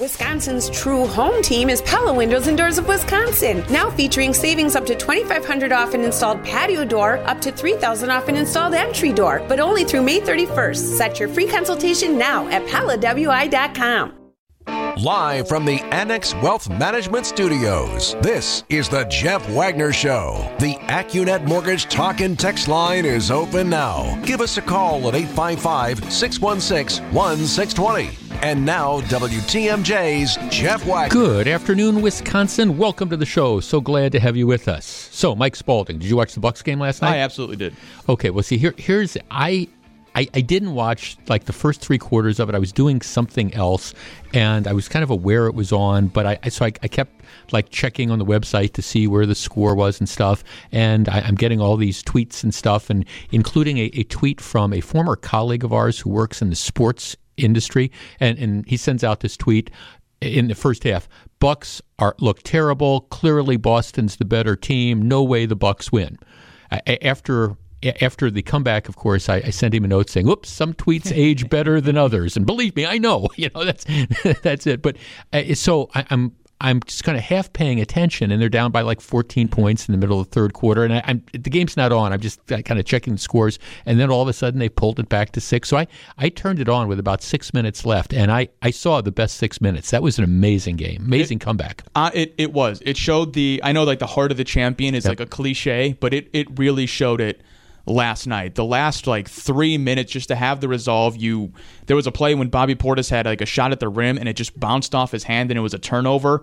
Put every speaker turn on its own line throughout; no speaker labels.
Wisconsin's true home team is Pella Windows and Doors of Wisconsin, now featuring savings up to 2500 off an installed patio door, up to 3000 off an installed entry door, but only through May 31st. Set your free consultation now at PellaWI.com.
Live from the Annex Wealth Management Studios, this is the Jeff Wagner Show. The Accunet Mortgage Talk and Text line is open now. Give us a call at 855 616 1620. And now, WTMJ's Jeff Wagner.
Good afternoon, Wisconsin. Welcome to the show. So glad to have you with us. So, Mike Spalding, did you watch the Bucks game last night?
I absolutely did.
Okay, well, see, here, here's I I, I, didn't watch like the first three quarters of it. I was doing something else, and I was kind of aware it was on. But I, so I, I kept like checking on the website to see where the score was and stuff. And I, am getting all these tweets and stuff, and including a, a, tweet from a former colleague of ours who works in the sports industry, and and he sends out this tweet in the first half. Bucks are look terrible. Clearly, Boston's the better team. No way the Bucks win. After after the comeback, of course, I, I, sent him a note saying, "Oops, some tweets age better than others," and believe me, I know. You know that's that's it. But uh, so I, am I'm just kind of half paying attention, and they're down by like 14 points in the middle of the third quarter, and I, the game's not on. I'm just kind of checking the scores, and then all of a sudden they pulled it back to six. So I I turned it on with about six minutes left, and I I saw the best six minutes. That was an amazing game, amazing
it,
comeback.
Uh, it it was. It showed the I know like the heart of the champion is yep. like a cliche, but it it really showed it last night. The last like three minutes just to have the resolve. You there was a play when Bobby Portis had like a shot at the rim and it just bounced off his hand and it was a turnover.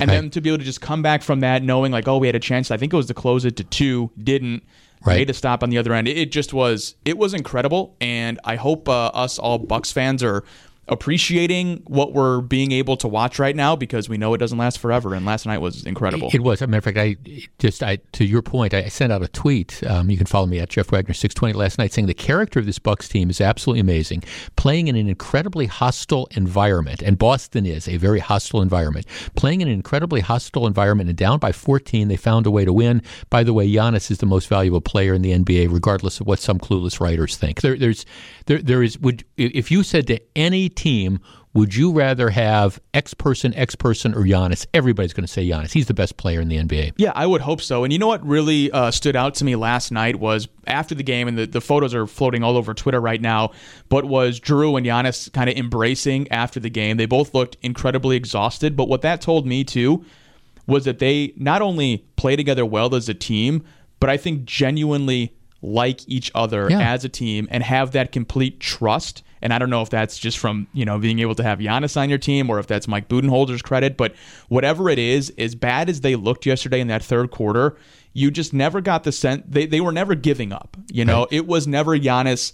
And right. then to be able to just come back from that, knowing like, oh, we had a chance. I think it was to close it to two, didn't. Right. Made a stop on the other end. It just was. It was incredible, and I hope uh, us all Bucks fans are appreciating what we're being able to watch right now because we know it doesn't last forever. And last night was incredible.
It was. As a matter of fact, I just I to your point, I sent out a tweet. Um, you can follow me at Jeff Wagner six twenty last night, saying the character of this Bucks team is absolutely amazing, playing in an incredibly hostile environment, and Boston is a very hostile environment. Playing in an incredibly hostile environment and down by fourteen, they found a way to win. By the way, Giannis is the most valuable player in the NBA, regardless of what some clueless writers think. There, there's there there is would if you said to any would you rather have X person, X person, or Giannis? Everybody's going to say Giannis. He's the best player in the NBA.
Yeah, I would hope so. And you know what really uh, stood out to me last night was after the game, and the, the photos are floating all over Twitter right now, but was Jrue and Giannis kind of embracing after the game. They both looked incredibly exhausted. But what that told me, too, was that they not only play together well as a team, but I think genuinely like each other yeah. as a team and have that complete trust. And I don't know if that's just from, you know, being able to have Giannis on your team or if that's Mike Budenholzer's credit, but whatever it is, as bad as they looked yesterday in that third quarter, you just never got the sense they, they were never giving up. You know, right. it was never Giannis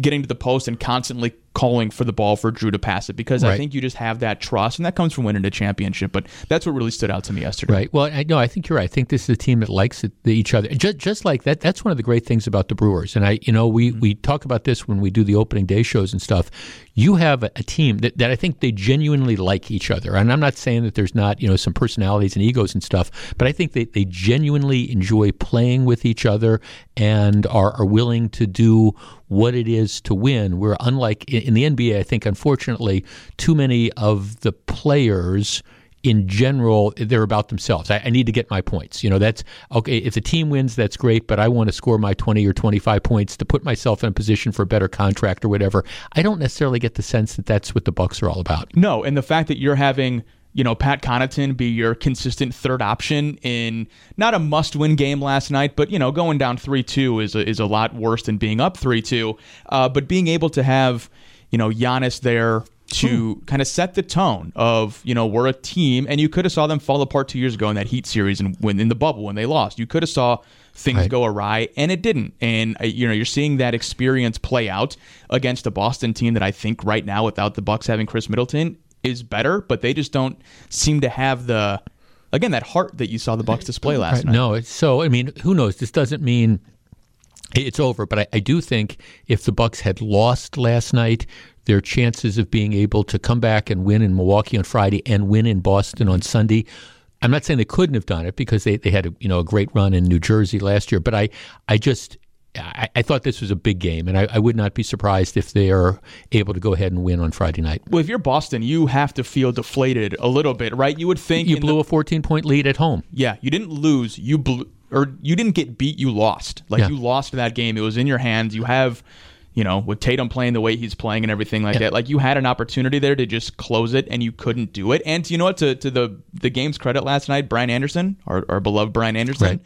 getting to the post and constantly calling for the ball for Jrue to pass it because right. I think you just have that trust, and that comes from winning a championship. But that's what really stood out to me yesterday.
Right. Well, I, no, I think you're right. I think this is a team that likes it, each other. Just, just like that. That's one of the great things about the Brewers. And I, you know, we mm-hmm. we talk about this when we do the opening day shows and stuff. You have a, a team that, that I think they genuinely like each other. And I'm not saying that there's not you know some personalities and egos and stuff, but I think they, they genuinely enjoy playing with each other and are, are willing to do what it is to win. We're unlike in the NBA. I think unfortunately, too many of the players in general, they're about themselves. I, I, need to get my points. You know, that's okay. If the team wins, that's great, but I want to score my 20 or 25 points to put myself in a position for a better contract or whatever. I don't necessarily get the sense that that's what the Bucks are all about.
No, and the fact that you're having you know, Pat Connaughton be your consistent third option in not a must win game last night, but, you know, going down 3 2 is a, is a lot worse than being up 3 2. Uh, but being able to have, you know, Giannis there to hmm. kind of set the tone of you know we're a team and you could have saw them fall apart two years ago in that heat series and when in the bubble when they lost you could have saw things right. go awry and it didn't and uh, you know you're seeing that experience play out against a boston team that i think right now without the bucks having khris middleton is better but they just don't seem to have the again that heart that you saw the bucks display last right. night
no it's so i mean who knows this doesn't mean it's over. But I, I, do think if the Bucks had lost last night, their chances of being able to come back and win in Milwaukee on Friday and win in Boston on Sunday. I'm not saying they couldn't have done it because they, they had a, you know a great run in New Jersey last year, but I I just I, I, thought this was a big game, and I, I, would not be surprised if they are able to go ahead and win on Friday night.
Well, if you're Boston, you have to feel deflated a little bit, right? You would think
you blew the, a 14 point lead at home.
Yeah, you didn't lose. You blew, or you didn't get beat. You lost. Like yeah. you lost that game. It was in your hands. You have you know, with Tatum playing the way he's playing and everything like yeah. that, like you had an opportunity there to just close it and you couldn't do it. And you know what? To to the the game's credit last night, Brian Anderson, our, our beloved Brian Anderson, right.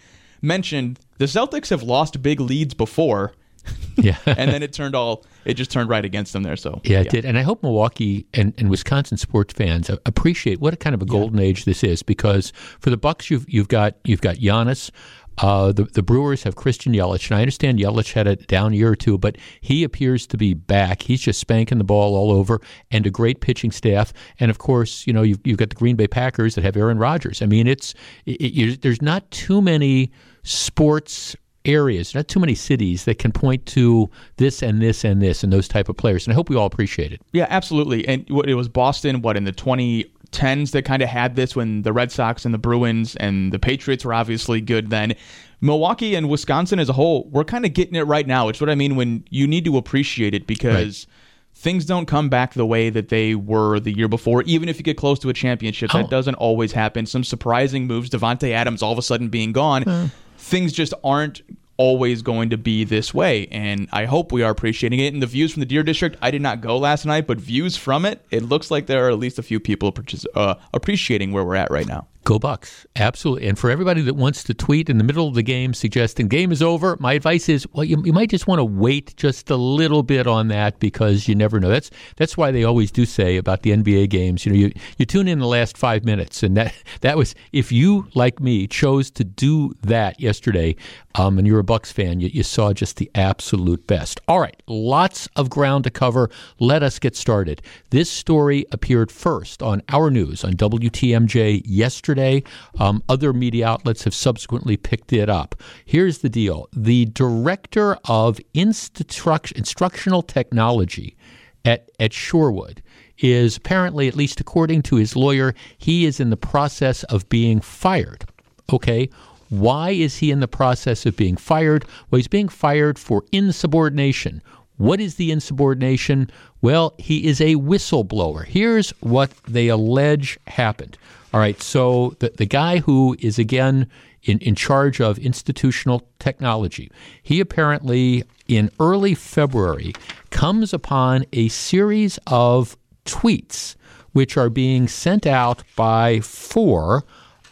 Mentioned the Celtics have lost big leads before. Yeah. and then it turned all it just turned right against them there. So
yeah, it yeah. did. And I hope Milwaukee and, and Wisconsin sports fans appreciate what a kind of a golden yeah. age this is because for the Bucks you've you've got you've got Giannis, uh, the the Brewers have Christian Yelich, and I understand Yelich had a down year or two, but he appears to be back. He's just spanking the ball all over, and a great pitching staff. And of course, you know you've, you've got the Green Bay Packers that have Aaron Rodgers. I mean, it's it, it, there's not too many sports areas, not too many cities that can point to this and this and this and those type of players. And I hope we all appreciate it.
Yeah, absolutely. And it was Boston, what in the twenty tens that kind of had this when the Red Sox and the Bruins and the Patriots were obviously good then. Milwaukee and Wisconsin as a whole, we're kind of getting it right now. It's what I mean when you need to appreciate it because. Right things don't come back the way that they were the year before. Even if you get close to a championship, that oh. doesn't always happen. Some surprising moves, Davante Adams all of a sudden being gone. Things just aren't always going to be this way. And I hope we are appreciating it. And the views from the Deer District, I did not go last night, but views from it, it looks like there are at least a few people uh, appreciating where we're at right now.
Go Bucks. Absolutely. And for everybody that wants to tweet in the middle of the game suggesting game is over, my advice is well you, you might just want to wait just a little bit on that because you never know. That's that's why they always do say about the NBA games, you know, you, you tune in the last 5 minutes and that that was if you like me chose to do that yesterday um, and you're a Bucks fan, you, you saw just the absolute best. All right, lots of ground to cover. Let us get started. This story appeared first on our news on WTMJ yesterday yesterday. Um, other media outlets have subsequently picked it up. Here's the deal the director of instructional technology at, at Shorewood is apparently, at least according to his lawyer, he is in the process of being fired. Okay. Why is he in the process of being fired? Well, he's being fired for insubordination. What is the insubordination? Well, he is a whistleblower. Here's what they allege happened. All right, so the, the guy who is again in, in charge of institutional technology, he apparently in early February comes upon a series of tweets which are being sent out by four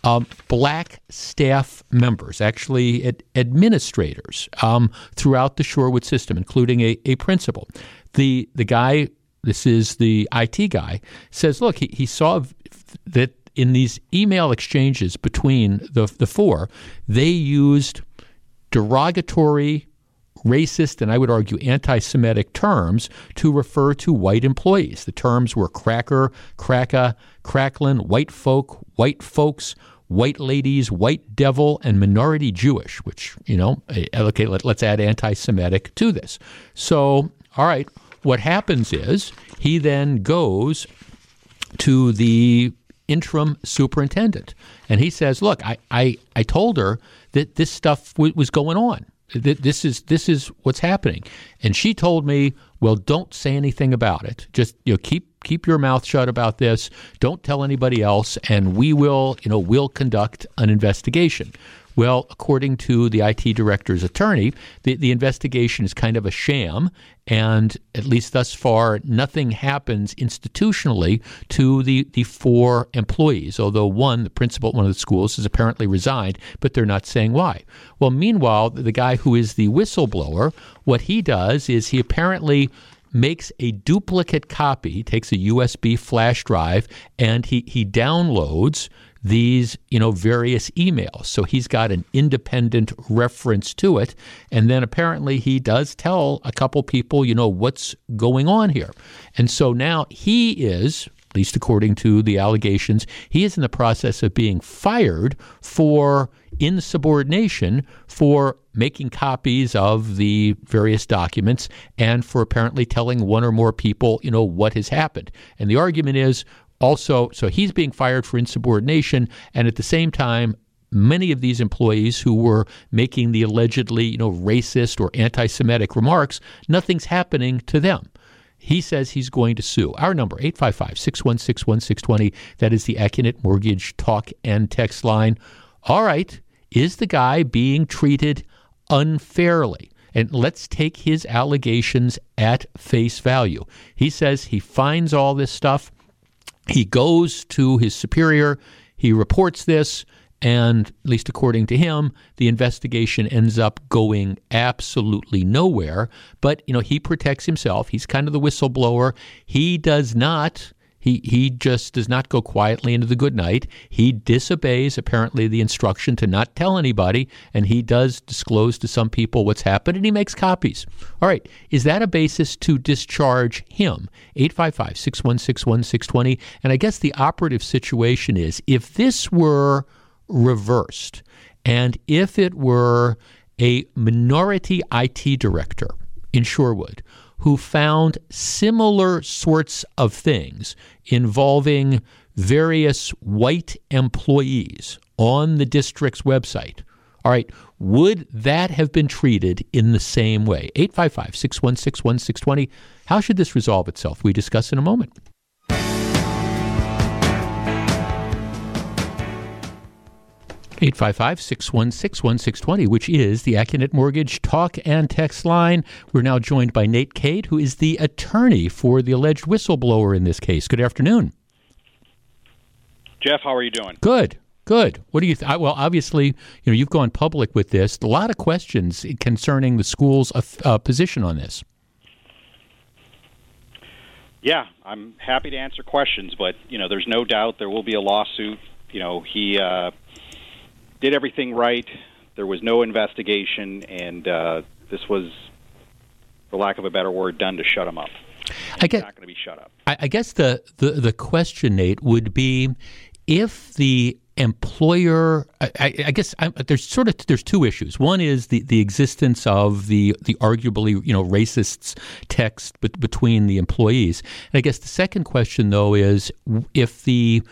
um, black staff members, actually ad- administrators um, throughout the Shorewood system, including a, a principal. The the guy, this is the IT guy, says, look, he, he saw that in these email exchanges between the, the four, they used derogatory, racist, and I would argue anti Semitic terms to refer to white employees. The terms were cracker, cracka, cracklin, white folk, white folks, white ladies, white devil, and minority Jewish, which, you know, eh, okay, let, us add anti Semitic to this. So, all right, what happens is he then goes to the interim superintendent. And he says, "Look, I, I, I told her that this stuff w- was going on. That this is this is what's happening." And she told me, "Well, don't say anything about it. Just you know, keep keep your mouth shut about this. Don't tell anybody else, and we will, you know, we'll conduct an investigation." Well, according to the IT director's attorney, the, the investigation is kind of a sham, and at least thus far, nothing happens institutionally to the, the four employees, although one, the principal at one of the schools, has apparently resigned, but they're not saying why. Well, meanwhile, the guy who is the whistleblower, what he does is he apparently makes a duplicate copy, he takes a USB flash drive, and he, he downloads these, you know, various emails. So he's got an independent reference to it. And then apparently he does tell a couple people, you know, what's going on here. And so now he is, at least according to the allegations, he is in the process of being fired for insubordination for making copies of the various documents and for apparently telling one or more people, you know, what has happened. And the argument is also, so he's being fired for insubordination, and at the same time, many of these employees who were making the allegedly, you know, racist or anti-Semitic remarks, nothing's happening to them. He says he's going to sue. Our number, 855 616 1620. That is the Accunet Mortgage talk and text line. All right, is the guy being treated unfairly? And let's take his allegations at face value. He says he finds all this stuff. He goes to his superior. He reports this. And at least according to him, the investigation ends up going absolutely nowhere. But, you know, he protects himself. He's kind of the whistleblower. He does not he he just does not go quietly into the good night. He disobeys apparently the instruction to not tell anybody, and he does disclose to some people what's happened, and he makes copies. All right, is that a basis to discharge him? 855-616-1620. And I guess the operative situation is if this were reversed, and if it were a minority IT director in Shorewood who found similar sorts of things involving various white employees on the district's website. All right, would that have been treated in the same way? 855 616 1620. How should this resolve itself? We discuss in a moment. 855 616 1620, which is the Accunet Mortgage talk and text line. We're now joined by Nate Cade, who is the attorney for the alleged whistleblower in this case. Good afternoon.
Jeff, how are you doing?
Good. Good. What do you? Th- well, obviously, you know you've gone public with this. A lot of questions concerning the school's uh, uh, position on this.
Yeah, I'm happy to answer questions, but you know, there's no doubt there will be a lawsuit. You know, he uh, did everything right. There was no investigation, and uh, this was, for lack of a better word, done to shut him up.
I guess
not going to be shut up.
I, I guess the, the the question, Nate, would be if the employer I, I, guess I, there's sort of there's two issues one is the, the existence of the the arguably you know racist text between the employees and i guess the second question though is if the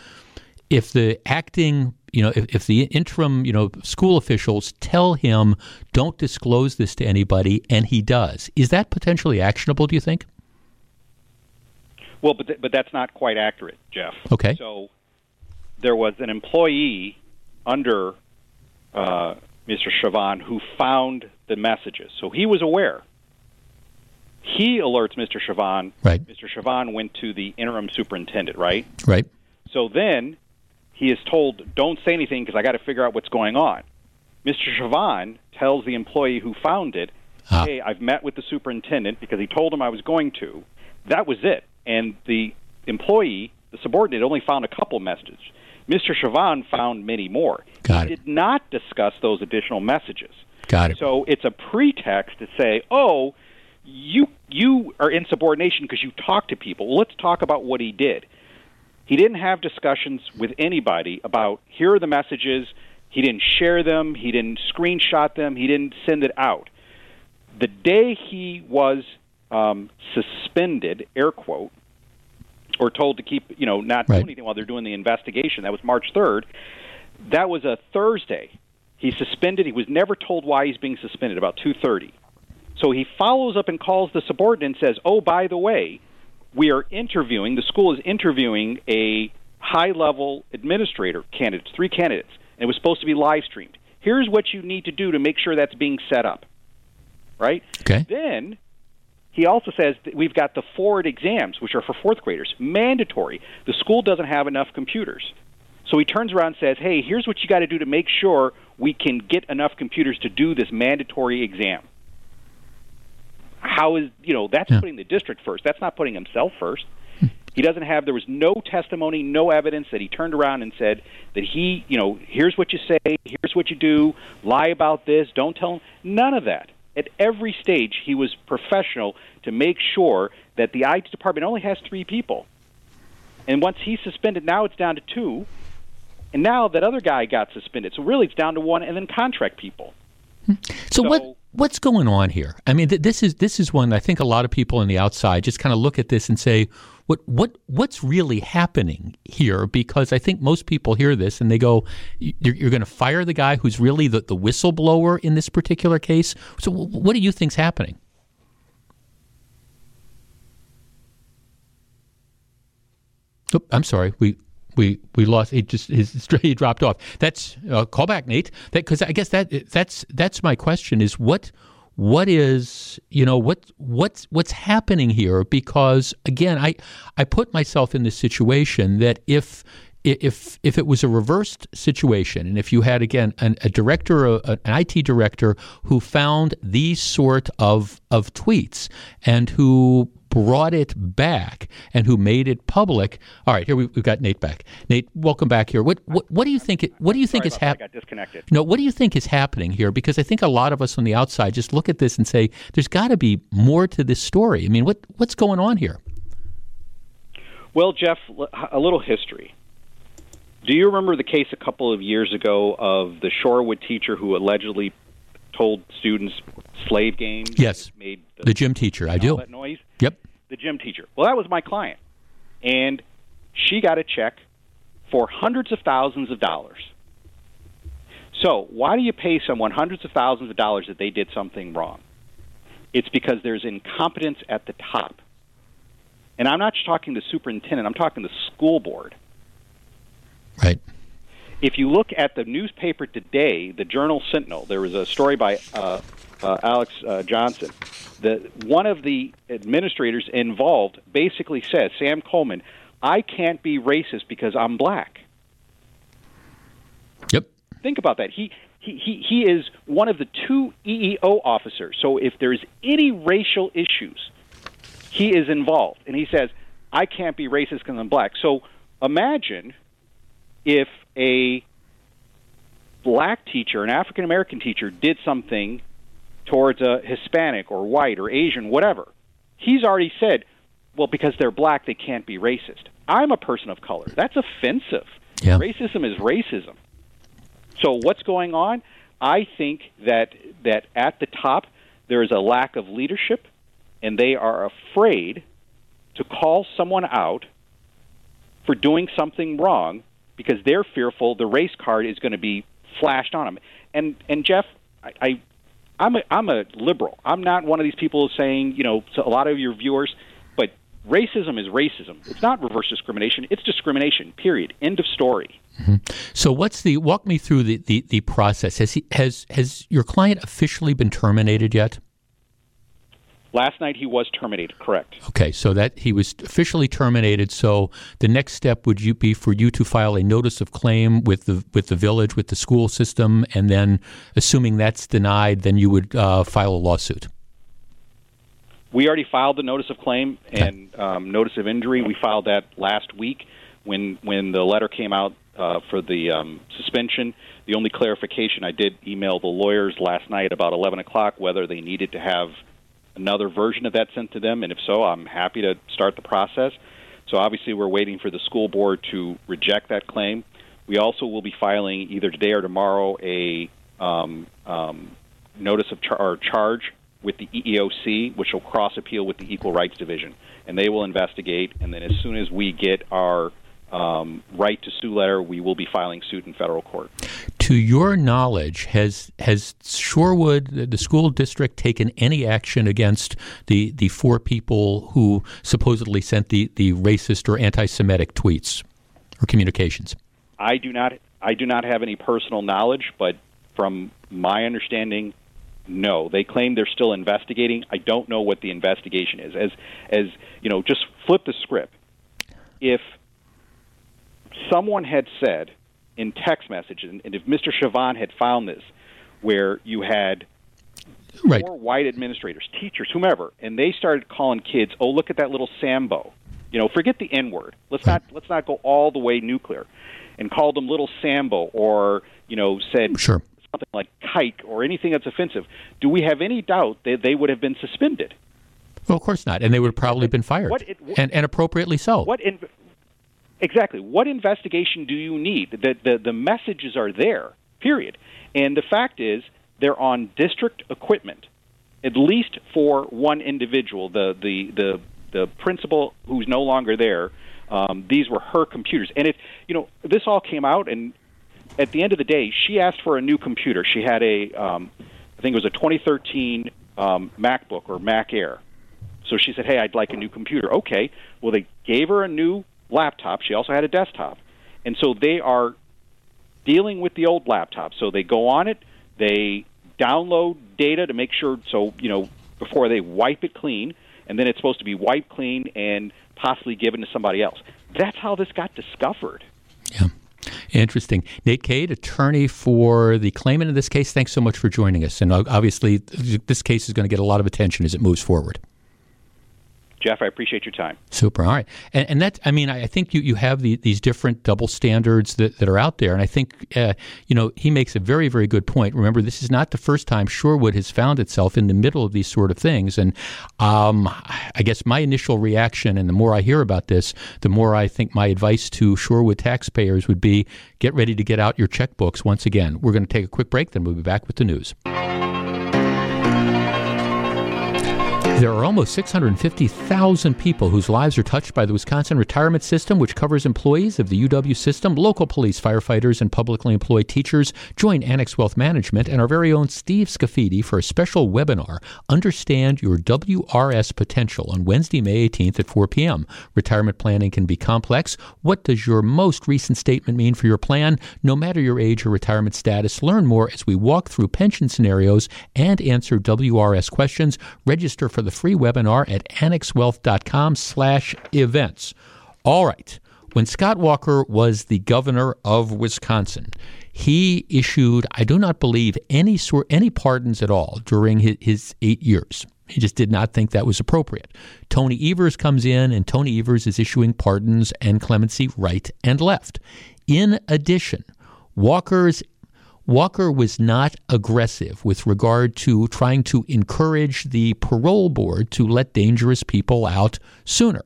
if the acting you know, if, if the interim, you know, school officials tell him, don't disclose this to anybody, and he does, is that potentially actionable, do you think?
Well, but, th- but that's not quite accurate, Jeff.
Okay.
So there was an employee under uh, Mr. Chavan who found the messages. So he was aware. He alerts Mr. Chavan.
Right.
Mr. Chavan went to the interim superintendent, right?
Right.
So then he is told, "Don't say anything because I got to figure out what's going on." Mr. Chavan tells the employee who found it, ah. "Hey, I've met with the superintendent because he told him I was going to." That was it, and the employee, the subordinate, only found a couple messages. Mr. Chavan found many more.
Got
he
it.
did not discuss those additional messages.
Got it.
So it's a pretext to say, "Oh, you you are in subordination because you talk to people." Well, let's talk about what he did. He didn't have discussions with anybody about here are the messages. He didn't share them. He didn't screenshot them. He didn't send it out. The day he was um, suspended, air quote, or told to keep, you know, not
right.
do anything while they're doing the investigation. That was March 3rd. That was a Thursday. He's suspended. He was never told why he's being suspended. About 2:30. So he follows up and calls the subordinate and says, "Oh, by the way, we are interviewing, the school is interviewing a high level administrator candidates, three candidates, and it was supposed to be live streamed. Here's what you need to do to make sure that's being set up. Right?
Okay.
Then he also says that we've got the forward exams, which are for fourth graders, mandatory. The school doesn't have enough computers. So he turns around and says, hey, here's what you got to do to make sure we can get enough computers to do this mandatory exam how is you know that's yeah. putting the district first. That's not putting himself first. He doesn't have. There was no testimony, no evidence that he turned around and said that he, you know, here's what you say, here's what you do, lie about this, don't tell him. None of that. At every stage, he was professional to make sure that the IT department only has three people. And once he's suspended, now it's down to two. And now that other guy got suspended. So really, it's down to one, and then contract people.
So, so what what's going on here? I mean, th- this is this is one I think a lot of people on the outside just kind of look at this and say, what what what's really happening here? Because I think most people hear this and they go, "You're, you're going to fire the guy who's really the, the whistleblower in this particular case." So, what do you think's happening? Oh, I'm sorry. We we we lost. He just his he dropped off. That's uh, call back, Nate. Because I guess that that's that's my question is what what is you know what what's what's happening here? Because again, I I put myself in this situation that if if if it was a reversed situation, and if you had again an, a director, a, an IT director who found these sort of of tweets and who brought it back and who made it public. All right, here we, have got Nate back. Nate, welcome back here. What what, what do you think? What do you think
Sorry
is happening?
Got disconnected.
No, what do you think is happening here? Because I think a lot of us on the outside just look at this and say, "There's got to be more to this story." I mean, what what's going on here?
Well, Jeff, a little history. Do you remember the case a couple of years ago of the Shorewood teacher who allegedly told students slave games?
Yes.
Made
the, the gym teacher. I do.
That noise.
Yep.
The gym teacher. Well, that was my client, and she got a check for hundreds of thousands of dollars. So, why do you pay someone hundreds of thousands of dollars that they did something wrong? It's because there's incompetence at the top. And I'm not just talking the superintendent, I'm talking the school board.
Right.
If you look at the newspaper today, the Journal Sentinel, there was a story by uh, uh, Alex uh, Johnson. The one of the administrators involved basically says, Sam Coleman, I can't be racist because I'm black.
Yep.
Think about that. He he, he, he is one of the two EEO officers. So if there's any racial issues, he is involved. And he says, I can't be racist because I'm black. So imagine if a black teacher, an African American teacher, did something towards a Hispanic or white or Asian, whatever. He's already said, well, because they're black, they can't be racist. I'm a person of color. That's offensive.
Yeah.
Racism is racism. So what's going on? I think that that at the top there is a lack of leadership, and they are afraid to call someone out for doing something wrong because they're fearful the race card is going to be flashed on them. And and Jeff, I, I I'm a I'm a liberal. I'm not one of these people saying you know to a lot of your viewers, but racism is racism. It's not reverse discrimination. It's discrimination. Period. End of story.
Mm-hmm. So what's the walk me through the, the, the process? Has he has has your client officially been terminated yet?
Last night he was terminated. Correct.
Okay, so that he was officially terminated. So the next step would you be for you to file a notice of claim with the with the village, with the school system, and then, assuming that's denied, then you would uh, file a lawsuit.
We already filed the notice of claim and um, notice of injury. We filed that last week when when the letter came out uh, for the um, suspension. The only clarification I did email the lawyers last night about 11 o'clock whether they needed to have another version of that sent to them, and if so, I'm happy to start the process. So obviously, we're waiting for the school board to reject that claim. We also will be filing either today or tomorrow a um, um, notice of char- or charge with the EEOC, which will cross appeal with the Equal Rights Division, and they will investigate. And then as soon as we get our um, right to sue letter, we will be filing suit in federal court.
To your knowledge, has has Shorewood, the school district, taken any action against the, the four people who supposedly sent the, the racist or anti-Semitic tweets or communications?
I do not. I do not have any personal knowledge, but from my understanding, no. They claim they're still investigating. I don't know what the investigation is. As as you know, just flip the script. If someone had said in text messages, and if Mr. Chavan had found this, where you had
right.
four white administrators, teachers, whomever, and they started calling kids, "Oh, look at that little Sambo," you know, forget the N word. Let's not let's not go all the way nuclear, and called them little Sambo, or you know, said
sure.
something like kike or anything that's offensive. Do we have any doubt that they would have been suspended?
Well, of course not, and they would have probably been fired,
What it-
and and appropriately so.
What in, exactly? What investigation do you need? The, the the messages are there. Period. And the fact is, they're on district equipment, at least for one individual. The the the the principal who's no longer there. Um, these were her computers, and it you know this all came out, and at the end of the day, she asked for a new computer. She had a um, I think it was a 2013 um, MacBook or Mac Air. So she said, "Hey, I'd like a new computer." Okay. Well, they gave her a new laptop. She also had a desktop, and so they are dealing with the old laptop. So they go on it, they download data to make sure. So you know before they wipe it clean, and then it's supposed to be wiped clean and possibly given to somebody else. That's how this got discovered.
Yeah. Interesting. Nate Cade, attorney for the claimant in this case, thanks so much for joining us. And uh, obviously, this case is going to get a lot of attention as it moves forward.
Jeff, I appreciate your time.
Super. All right. And, and that, I mean, I, think you, you have the, these different double standards that, that are out there. And I think, uh, you know, he makes a very, very good point. Remember, this is not the first time Shorewood has found itself in the middle of these sort of things. And um, I guess my initial reaction, and the more I hear about this, the more I think my advice to Shorewood taxpayers would be get ready to get out your checkbooks once again. We're going to take a quick break, then we'll be back with the news. There are almost 650,000 people whose lives are touched by the Wisconsin retirement system, which covers employees of the UW system, local police, firefighters, and publicly employed teachers. Join Annex Wealth Management and our very own Steve Scafidi for a special webinar, Understand Your WRS Potential, on Wednesday, May 18th at 4 p.m. Retirement planning can be complex. What does your most recent statement mean for your plan? No matter your age or retirement status, learn more as we walk through pension scenarios and answer WRS questions. Register for the the free webinar at annexwealth.com slash events. All right. When Scott Walker was the governor of Wisconsin, he issued, I do not believe, any sort, any pardons at all during his, his eight years. He just did not think that was appropriate. Tony Evers comes in, and Tony Evers is issuing pardons and clemency right and left. In addition, Walker's Walker was not aggressive with regard to trying to encourage the parole board to let dangerous people out sooner.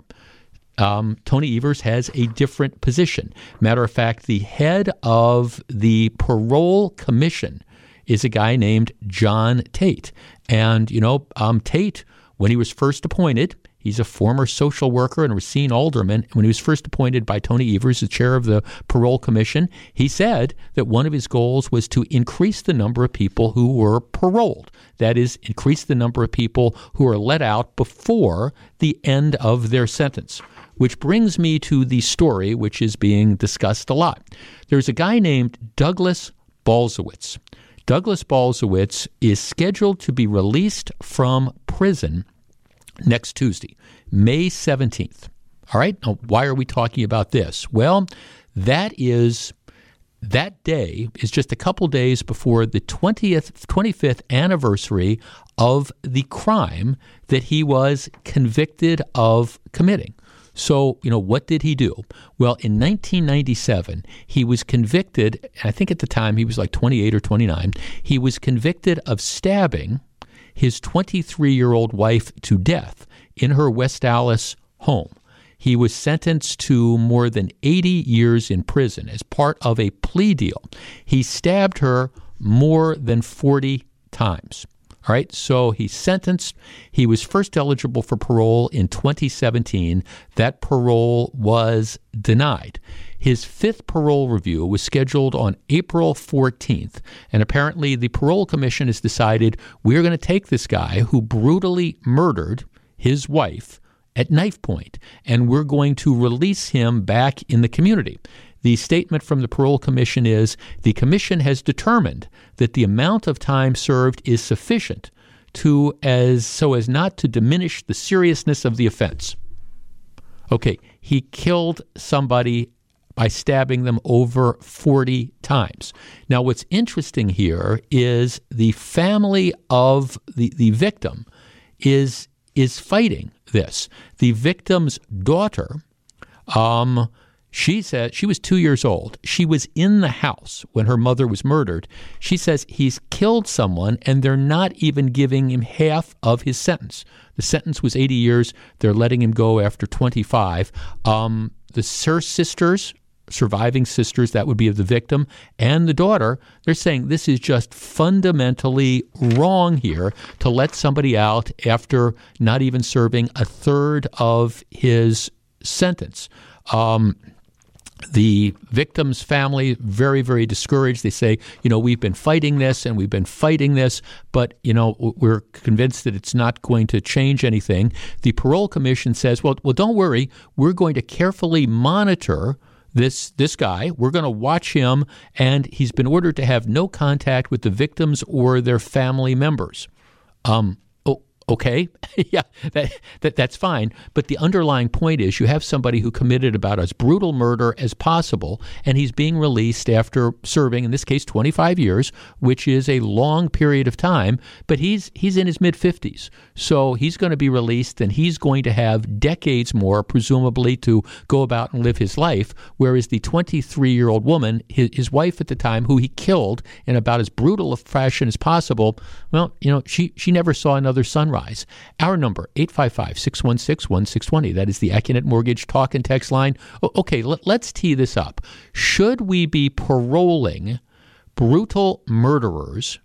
Um, Tony Evers has a different position. Matter of fact, the head of the parole commission is a guy named John Tate. And, you know, um, Tate, when he was first appointed, He's a former social worker and Racine alderman. When he was first appointed by Tony Evers as chair of the parole commission, he said that one of his goals was to increase the number of people who were paroled. That is, increase the number of people who are let out before the end of their sentence. Which brings me to the story which is being discussed a lot. There's a guy named Douglas Balsewicz. Douglas Balsewicz is scheduled to be released from prison next Tuesday, May 17th. All right, now why are we talking about this? Well, that is that day is just a couple days before the 20th 25th anniversary of the crime that he was convicted of committing. So, you know, what did he do? Well, in 1997, he was convicted, and I think at the time he was like 28 or 29, he was convicted of stabbing his 23 year old wife to death in her West Allis home. He was sentenced to more than 80 years in prison as part of a plea deal. He stabbed her more than 40 times. All right, so he's sentenced. He was first eligible for parole in 2017. That parole was denied. His fifth parole review was scheduled on April 14th, and apparently the parole commission has decided we're going to take this guy who brutally murdered his wife at knife point, and we're going to release him back in the community. The statement from the parole commission is the commission has determined that the amount of time served is sufficient to as so as not to diminish the seriousness of the offense. Okay, he killed somebody by stabbing them over 40 times. Now, what's interesting here is the family of the, the victim is, is fighting this. The victim's daughter, um, she said she was two years old. She was in the house when her mother was murdered. She says he's killed someone and they're not even giving him half of his sentence. The sentence was 80 years. They're letting him go after 25. Um, the Sir sisters surviving sisters, that would be of the victim and the daughter. They're saying this is just fundamentally wrong here to let somebody out after not even serving a third of his sentence. Um, the victim's family very very discouraged they say you know we've been fighting this and we've been fighting this but you know we're convinced that it's not going to change anything the parole commission says well well don't worry we're going to carefully monitor this this guy. We're going to watch him and he's been ordered to have no contact with the victims or their family members. Um, okay? Yeah that, that that's fine. But the underlying point is you have somebody who committed about as brutal murder as possible and he's being released after serving in this case 25 years which is a long period of time but he's he's in his mid 50s so he's going to be released and he's going to have decades more presumably to go about and live his life whereas the 23 year old woman his, his wife at the time who he killed in about as brutal a fashion as possible well you know she she never saw another sunrise Our number, 855 616 1620. That is the Accunet Mortgage talk and text line. Okay, let, let's tee this up. Should we be paroling brutal murderers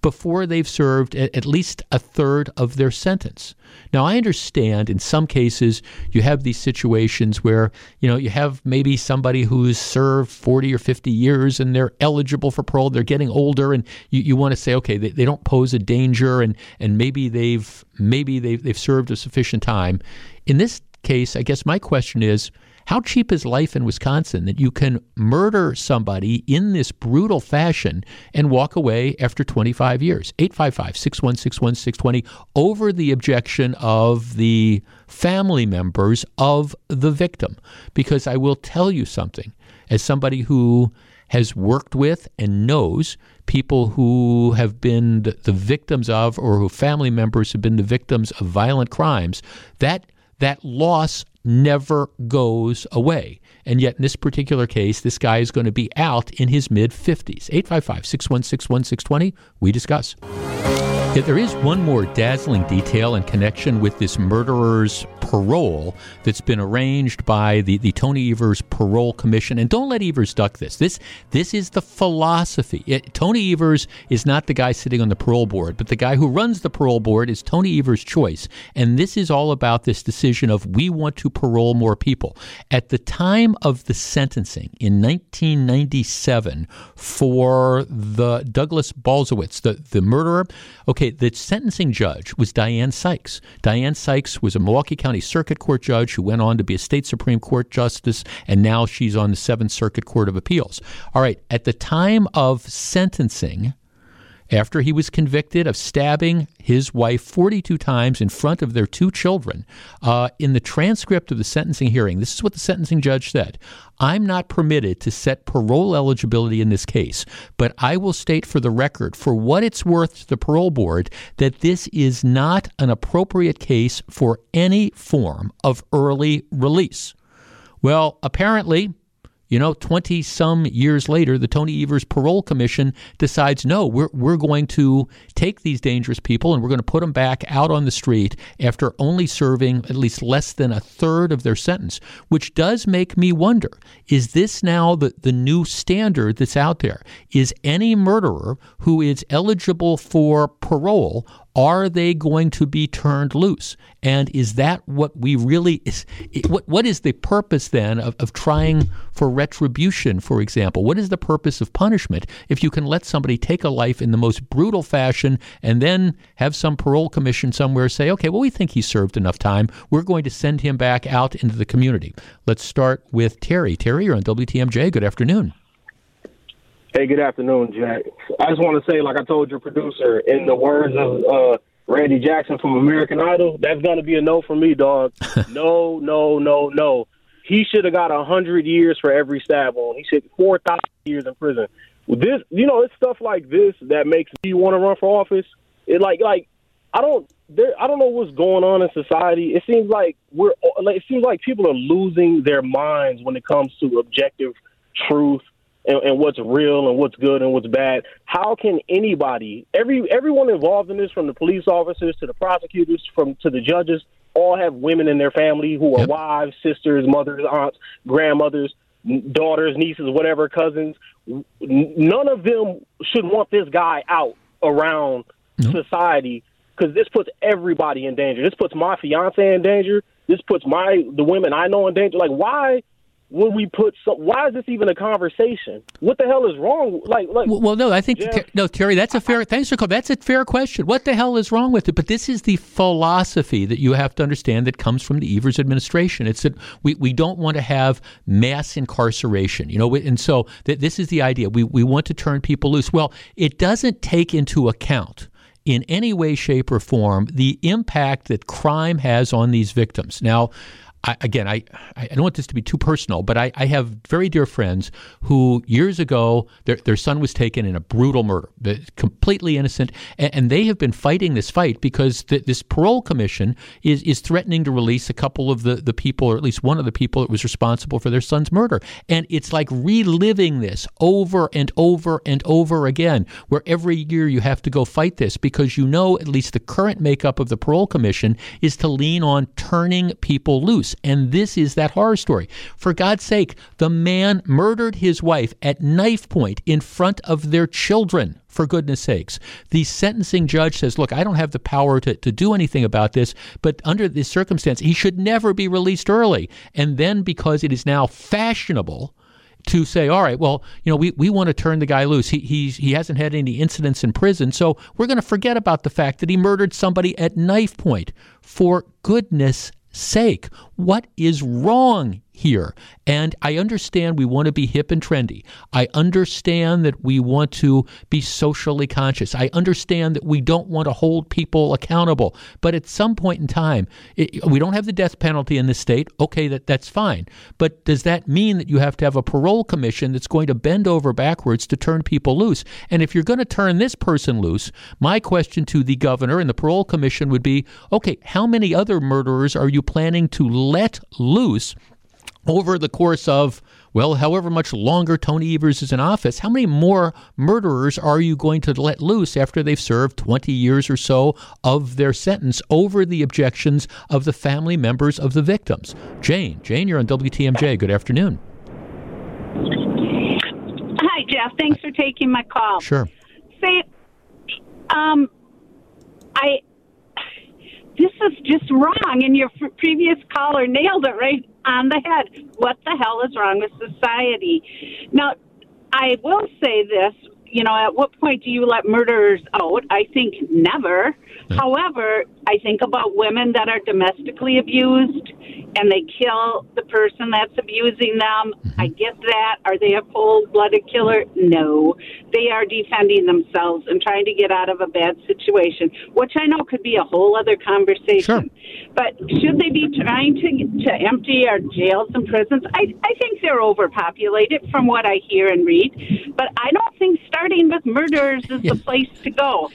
before they've served at least a third of their sentence. Now, I understand in some cases you have these situations where, you know, you have maybe somebody who's served 40 or 50 years and they're eligible for parole, they're getting older, and you, you want to say, okay, they, they don't pose a danger and, and maybe they've maybe they've, they've served a sufficient time. In this case, I guess my question is, how cheap is life in Wisconsin that you can murder somebody in this brutal fashion and walk away after 25 years? 855 616 1620 over the objection of the family members of the victim. Because I will tell you something, as somebody who has worked with and knows people who have been the victims of or who family members have been the victims of violent crimes, that that loss never goes away. And yet, in this particular case, this guy is going to be out in his mid 50s. 855 616 1620. We discuss. Yet there is one more dazzling detail in connection with this murderer's parole that's been arranged by the, the Tony Evers Parole Commission. And don't let Evers duck this. This this is the philosophy. It, Tony Evers is not the guy sitting on the parole board, but the guy who runs the parole board is Tony Evers' choice. And this is all about this decision of we want to parole more people. At the time of the sentencing in 1997 for the Douglas Balsewicz, the, the murderer, okay, the sentencing judge was Diane Sykes. Diane Sykes was a Milwaukee County Circuit Court judge who went on to be a state Supreme Court justice, and now she's on the Seventh Circuit Court of Appeals. All right, at the time of sentencing, after he was convicted of stabbing his wife 42 times in front of their two children. Uh, in the transcript of the sentencing hearing, this is what the sentencing judge said I'm not permitted to set parole eligibility in this case, but I will state for the record, for what it's worth to the parole board, that this is not an appropriate case for any form of early release. Well, apparently, you know, 20 some years later, the Tony Evers Parole Commission decides no, we're, we're going to take these dangerous people and we're going to put them back out on the street after only serving at least less than a third of their sentence, which does make me wonder is this now the, the new standard that's out there? Is any murderer who is eligible for parole are they going to be turned loose? And is that what we really is? What what is the purpose then of, of trying for retribution, for example? What is the purpose of punishment if you can let somebody take a life in the most brutal fashion and then have some parole commission somewhere say, okay, well we think he served enough time. We're going to send him back out into the community. Let's start with Terry. Terry, you're on WTMJ. Good afternoon.
Hey, good afternoon, Jack. I just want to say, like I told your producer, in the words of uh, Randy Jackson from American Idol, that's gonna be a no for me, dog. no, no, no, no. He should have got a hundred years for every stab on. He should four thousand years in prison. This, you know, it's stuff like this that makes me want to run for office. It like, like I don't, there, I don't know what's going on in society. It seems like we're, like, it seems like people are losing their minds when it comes to objective truth and, and what's real and what's good and what's bad. How can anybody, every everyone involved in this, from the police officers to the prosecutors, from to the judges, all have women in their family who are yep. wives, sisters, mothers, aunts, grandmothers. daughters, nieces, whatever, cousins. None of them should want this guy out around society because this puts everybody in danger. This puts my fiance in danger. This puts my the women I know in danger. Like, why would we put some? Why is this even a conversation? What the hell is wrong? Like, like.
Well, no, I think
Jeff,
no, Terry. That's a fair. Thanks for calling. That's a fair question. What the hell is wrong with it? But this is the philosophy that you have to understand that comes from the Evers administration. It's that we, we don't want to have mass incarceration. You know, and so th- this is the idea. We we want to turn people loose. Well, it doesn't take into account in any way, shape, or form the impact that crime has on these victims. Now, I, again, I, I don't want this to be too personal, but I, I have very dear friends who years ago their, their son was taken in a brutal murder, completely innocent, and, and they have been fighting this fight because the, this parole commission is is threatening to release a couple of the, the people, or at least one of the people that was responsible for their son's murder, and it's like reliving this over and over and over again, where every year you have to go fight this because you know at least the current makeup of the parole commission is to lean on turning people loose. And this is that horror story. For God's sake, the man murdered his wife at knife point in front of their children. For goodness sakes. The sentencing judge says, Look, I don't have the power to, to do anything about this, but under this circumstance, he should never be released early. And then, because it is now fashionable, to say, all right, well, you know, we, we want to turn the guy loose. He he's, he hasn't had any incidents in prison, so we're going to forget about the fact that he murdered somebody at knife point. For goodness sake, what is wrong here? And I understand we want to be hip and trendy. I understand that we want to be socially conscious. I understand that we don't want to hold people accountable. But at some point in time, it, we don't have the death penalty in this state. Okay, that, that's fine. But does that mean that you have to have a parole commission that's going to bend over backwards to turn people loose? And if you're going to turn this person loose, my question to the governor and the parole commission would be okay, how many other murderers are you planning to let loose over the course of, well, however much longer Tony Evers is in office, how many more murderers are you going to let loose after they've served 20 years or so of their sentence over the objections of the family members of the victims? Jane, Jane, you're on WTMJ. Good afternoon.
Hi, Jeff. Thanks for taking my call.
Sure.
Say, um, I this is just wrong. And your previous caller nailed it right on the head. What the hell is wrong with society? Now, I will say this. You know, at what point do you let murderers out? I think never. However, I think about women that are domestically abused and they kill the person that's abusing them. Mm-hmm. I get that. Are they a cold blooded killer? No. They are defending themselves and trying to get out of a bad situation, which I know could be a whole other conversation.
Sure.
But should they be trying to, to empty our jails and prisons? I, I think they're overpopulated from what I hear and read. But I don't think starting with murderers is yeah. the place to go.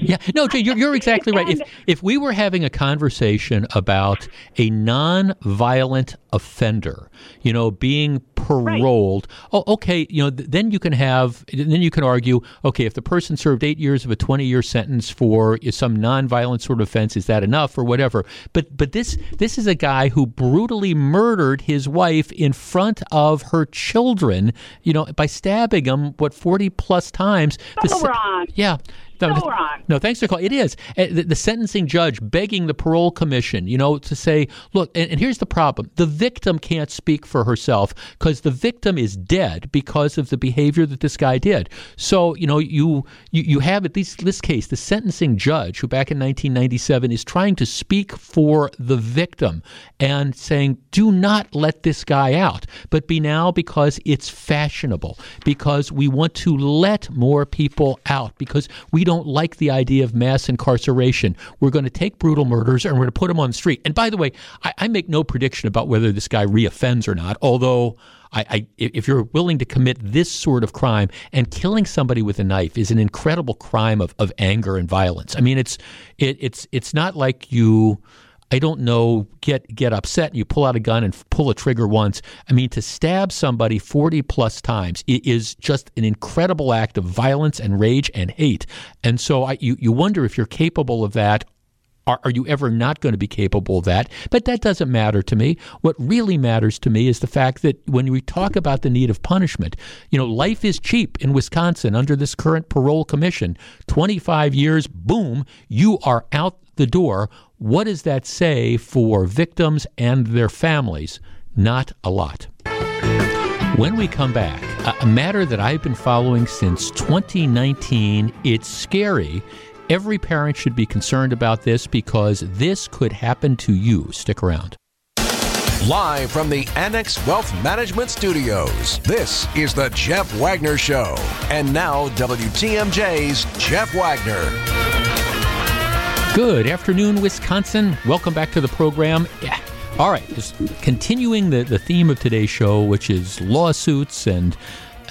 Yeah, no, you're, you're exactly right. If, if we were having a conversation about a non-violent offender, you know, being paroled, right. oh, okay, you know, then you can have, then you can argue, okay, if the person served eight years of a 20-year sentence for some non-violent sort of offense, is that enough or whatever? But but this this is a guy who brutally murdered his wife in front of her children, you know, by stabbing them what 40 plus times.
The, wrong.
Yeah.
No, wrong.
No, thanks for calling. It is uh, the, the, sentencing judge begging the parole commission, you know, to say, look, and, and here's the problem: the victim can't speak for herself because the victim is dead because of the behavior that this guy did. So, you know, you you, you have at least this case, the sentencing judge, who back in 1997 is trying to speak for the victim and saying, do not let this guy out, but be now because it's fashionable, because we want to let more people out, because we don't like the idea of mass incarceration. We're going to take brutal murders and we're going to put them on the street. And by the way, I, I make no prediction about whether this guy reoffends or not, although. I, I, if you're willing to commit this sort of crime and killing somebody with a knife is an incredible crime of, of anger and violence. I mean, it's it, it's it's not like you I don't know, get get upset and you pull out a gun and pull a trigger once. I mean, to stab somebody 40 plus times is just an incredible act of violence and rage and hate. And so I, you, you wonder if you're capable of that are, are you ever not going to be capable of that? But that doesn't matter to me. What really matters to me is the fact that when we talk about the need of punishment, you know, life is cheap in Wisconsin under this current parole commission. 25 years, boom, you are out the door. What does that say for victims and their families? Not a lot. When we come back, a matter that I've been following since 2019, it's scary Every parent should be concerned about this because this could happen to you. Stick around.
Live from the Annex Wealth Management Studios, this is The Jeff Wagner Show. And now, WTMJ's Jeff Wagner.
Good afternoon, Wisconsin. Welcome back to the program. Yeah. All right, just continuing the, the theme of today's show, which is lawsuits and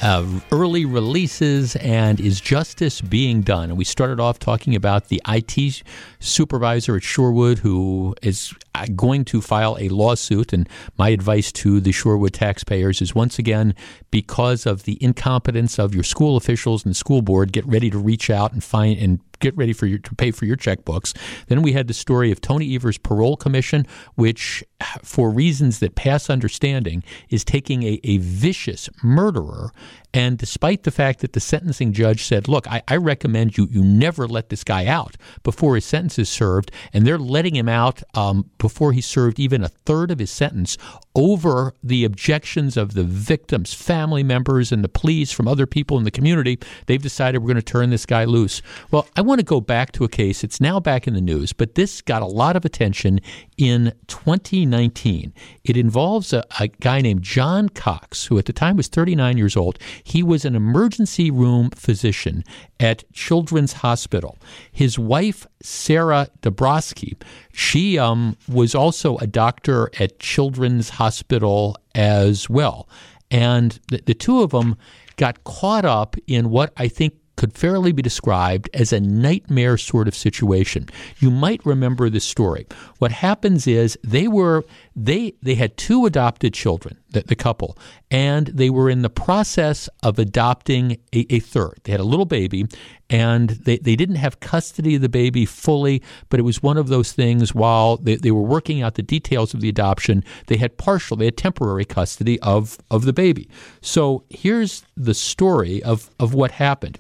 uh, early releases and is justice being done? And we started off talking about the IT supervisor at Shorewood who is uh, going to file a lawsuit. And my advice to the Shorewood taxpayers is once again, because of the incompetence of your school officials and school board, get ready to reach out and find and get ready for your to pay for your checkbooks. Then we had the story of Tony Evers' parole commission, which, for reasons that pass understanding, is taking a, a vicious murderer. And despite the fact that the sentencing judge said, "Look, I, I recommend you you never let this guy out before his sentence is served," and they're letting him out um, before he served even a third of his sentence over the objections of the victim's family members and the pleas from other people in the community, they've decided we're going to turn this guy loose. Well, I want to go back to a case. It's now back in the news, but this got a lot of attention in 2019. It involves a, a guy named John Cox, who at the time was 39 years old. He was an emergency room physician at Children's Hospital. His wife, Sarah Dabrowski, she um, was also a doctor at Children's Hospital as well. And the, the two of them got caught up in what I think could fairly be described as a nightmare sort of situation. You might remember this story. What happens is they were they they had two adopted children, the, the couple, and they were in the process of adopting a, a, third. They had a little baby, and they, they didn't have custody of the baby fully, but it was one of those things while they, they were working out the details of the adoption, they had partial, they had temporary custody of, of the baby. So here's the story of, of what happened.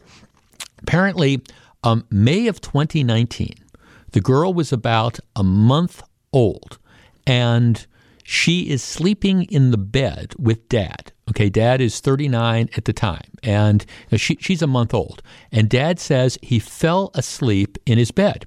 Apparently, um, May of 2019, the girl was about a month old, and she is sleeping in the bed with dad. Okay, dad is 39 at the time, and she, she's a month old. And dad says he fell asleep in his bed.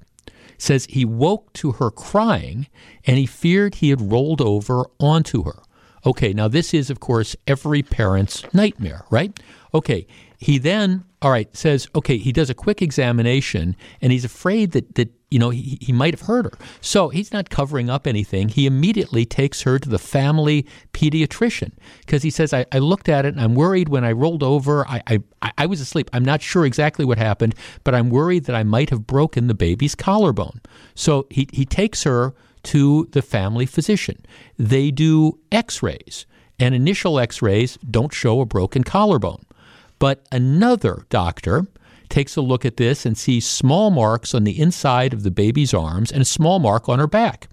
Says he woke to her crying, and he feared he had rolled over onto her. Okay, now this is, of course, every parent's nightmare, right? Okay, he then, all right, says, okay, he does a quick examination and he's afraid that, that you know, he, he might have hurt her. So he's not covering up anything. He immediately takes her to the family pediatrician because he says, I, I, looked at it and I'm worried when I rolled over. I, I, I was asleep. I'm not sure exactly what happened, but I'm worried that I might have broken the baby's collarbone. So he, he takes her to the family physician. They do x rays, and initial x rays don't show a broken collarbone. But another doctor takes a look at this and sees small marks on the inside of the baby's arms and a small mark on her back.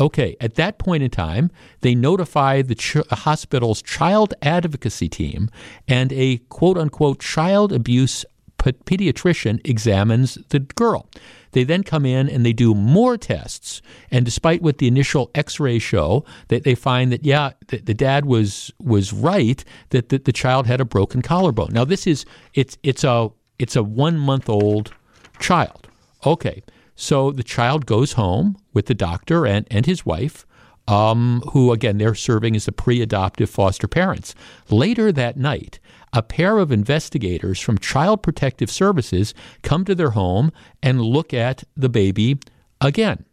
Okay, at that point in time, they notify the ch- uh, hospital's child advocacy team, and a quote unquote child abuse pediatrician examines the girl. They then come in and they do more tests. And despite what the initial X-ray show, they, they find that yeah, the, the dad was was right that the, the child had a broken collarbone. Now this is it's it's a it's a one month old child. Okay, so the child goes home with the doctor and and his wife. Um, who again they're serving as the pre-adoptive foster parents. Later that night, a pair of investigators from Child Protective Services come to their home and look at the baby again.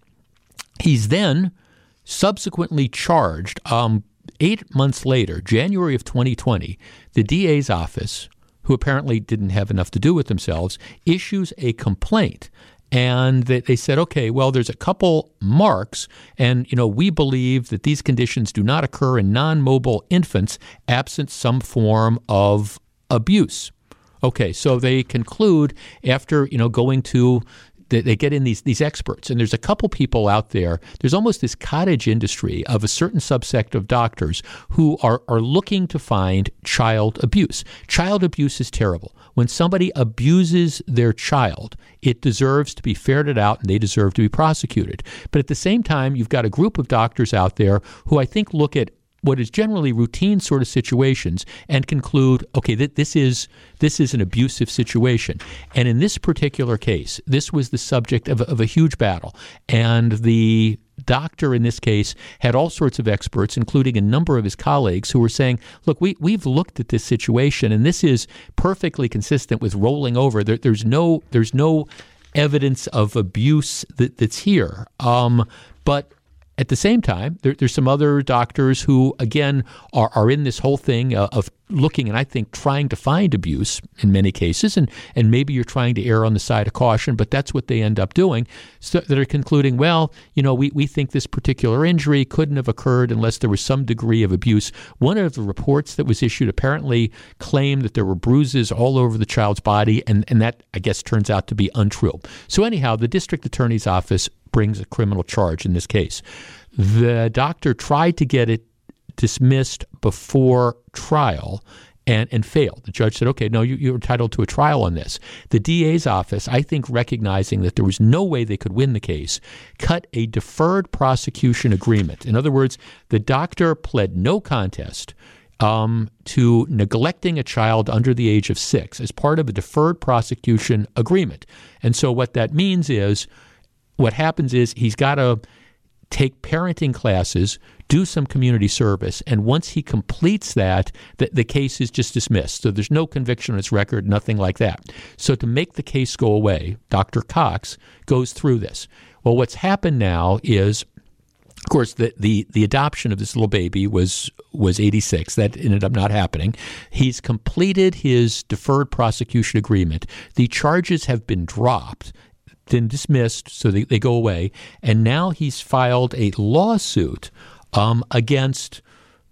He's then subsequently charged. Um, eight months later, January of 2020, the DA's office, who apparently didn't have enough to do with themselves, issues a complaint and they, they said, okay, well, there's a couple marks, and you know we believe that these conditions do not occur in non-mobile infants absent some form of abuse. Okay, so they conclude after you know going to They, they get in these these experts, and there's a couple people out there. There's almost this cottage industry of a certain subsect of doctors who are are looking to find child abuse. Child abuse is terrible. When somebody abuses their child, it deserves to be ferreted out and they deserve to be prosecuted. But at the same time, you've got a group of doctors out there who I think look at what is generally routine sort of situations and conclude, okay, that this is this is an abusive situation. And in this particular case, this was the subject of, of a huge battle, and the doctor in this case had all sorts of experts, including a number of his colleagues, who were saying, "Look, we we've looked at this situation, and this is perfectly consistent with rolling over. There, there's no there's no evidence of abuse that, that's here." Um, but at the same time, there, there's some other doctors who, again, are, are in this whole thing uh, of looking and I think trying to find abuse in many cases. And, and maybe you're trying to err on the side of caution, but that's what they end up doing. So that are concluding, well, you know, we, we think this particular injury couldn't have occurred unless there was some degree of abuse. One of the reports that was issued apparently claimed that there were bruises all over the child's body, and, and that, I guess, turns out to be untrue. So, anyhow, the district attorney's office brings a criminal charge in this case. The doctor tried to get it dismissed before trial and, and failed. The judge said, okay, no, you, you're entitled to a trial on this. The DA's office, I think, recognizing that there was no way they could win the case, cut a deferred prosecution agreement. In other words, the doctor pled no contest. Um, to neglecting a child under the age of six as part of a deferred prosecution agreement. And so, what that means is what happens is he's got to take parenting classes, do some community service, and once he completes that, the, the case is just dismissed. So there's no conviction on his record, nothing like that. So to make the case go away, Dr. Cox goes through this. Well, what's happened now is of course, the, the, the adoption of this little baby was was 86. That ended up not happening. He's completed his deferred prosecution agreement. The charges have been dropped been dismissed, so they, they go away. And now he's filed a lawsuit um, against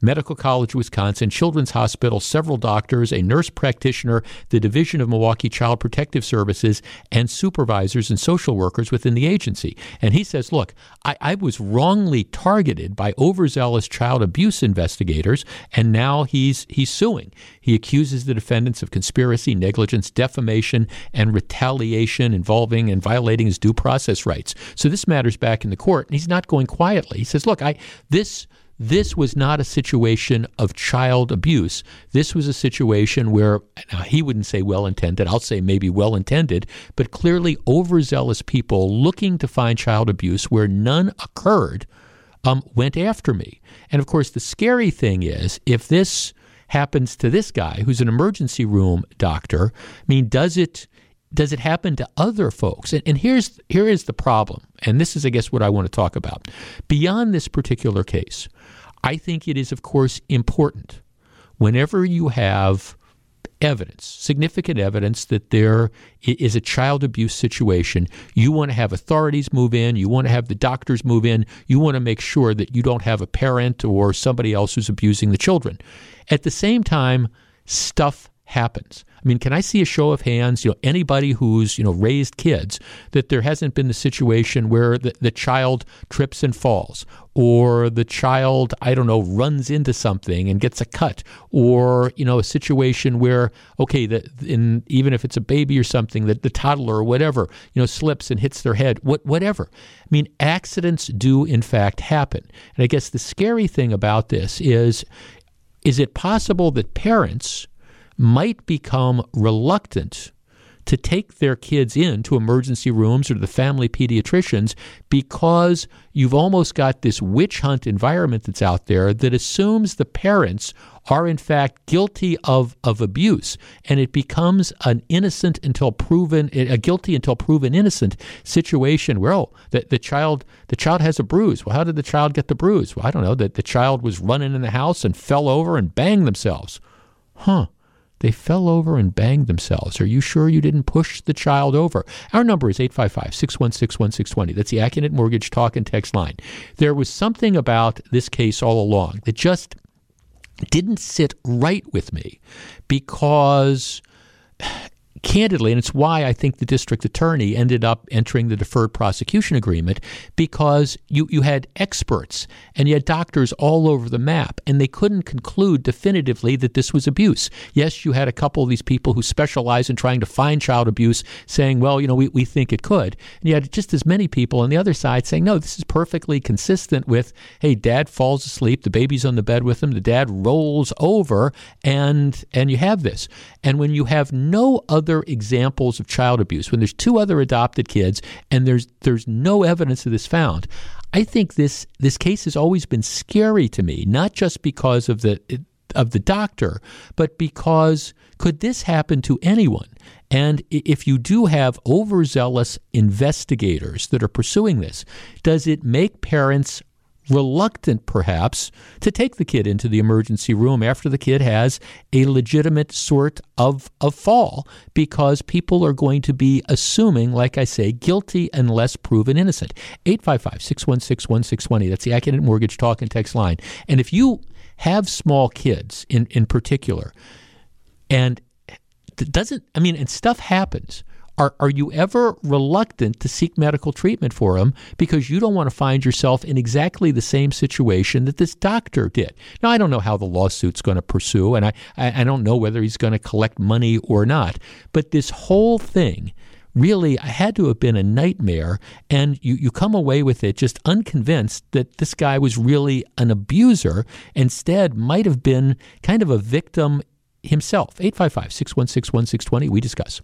Medical College Wisconsin, Children's Hospital, several doctors, a nurse practitioner, the Division of Milwaukee Child Protective Services, and supervisors and social workers within the agency. And he says, Look, I, I was wrongly targeted by overzealous child abuse investigators, and now he's he's suing. He accuses the defendants of conspiracy, negligence, defamation, and retaliation involving and violating his due process rights. So this matter's back in the court, and he's not going quietly. He says, Look, I this this was not a situation of child abuse. This was a situation where now, he wouldn't say well intended, I'll say maybe well intended, but clearly overzealous people looking to find child abuse where none occurred um, went after me. And of course, the scary thing is if this happens to this guy who's an emergency room doctor, I mean, does it does it happen to other folks? And, and, here's here is the problem, and this is, I guess, what I want to talk about. Beyond this particular case, I think it is, of course, important whenever you have evidence, significant evidence that there is a child abuse situation, you want to have authorities move in, you want to have the doctors move in, you want to make sure that you don't have a parent or somebody else who's abusing the children. At the same time, stuff happens. I mean, can I see a show of hands, you know, anybody who's, you know, raised kids, that there hasn't been the situation where the, the child trips and falls, or the child, I don't know, runs into something and gets a cut, or, you know, a situation where, okay, the, in, even if it's a baby or something, that the toddler or whatever, you know, slips and hits their head, what, whatever. I mean, accidents do in fact happen. And I guess the scary thing about this is, is it possible that parents might become reluctant to take their kids into emergency rooms or to the family pediatricians because you've almost got this witch hunt environment that's out there that assumes the parents are in fact guilty of, of abuse. And it becomes an innocent until proven a guilty until proven innocent situation where oh the, the child the child has a bruise. Well how did the child get the bruise? Well i don't know. That the child was running in the house and fell over and banged themselves. Huh they fell over and banged themselves. Are you sure you didn't push the child over? Our number is 855 616 1620. That's the Accunet Mortgage Talk and Text line. There was something about this case all along that just didn't sit right with me because candidly, and it's why I think the district attorney ended up entering the deferred prosecution agreement because you, you had experts and you had doctors all over the map, and they couldn't conclude definitively that this was abuse. Yes, you had a couple of these people who specialize in trying to find child abuse saying, well, you know, we, we think it could. And you had just as many people on the other side saying, no, this is perfectly consistent with, hey, dad falls asleep, the baby's on the bed with him, the dad rolls over, and and you have this. And when you have no other examples of child abuse, when there's two other adopted kids and there's there's no evidence of this found, I think this this case has always been scary to me, not just because of the of the doctor, but because could this happen to anyone? And if you do have overzealous investigators that are pursuing this, does it make parents reluctant, perhaps, to take the kid into the emergency room after the kid has a legitimate sort of, of fall because people are going to be assuming, like I say, guilty unless proven innocent. 855 616 1620. That's the Accunet Mortgage Talk and Text line. And if you have small kids in, in particular, and doesn't, I mean, and stuff happens are, are you ever reluctant to seek medical treatment for him because you don't want to find yourself in exactly the same situation that this doctor did? Now, I don't know how the lawsuit's going to pursue, and I, I, I don't know whether he's going to collect money or not, but this whole thing really had to have been a nightmare. And you, you come away with it just unconvinced that this guy was really an abuser, instead, might have been kind of a victim himself. 855 616 1620. We discuss.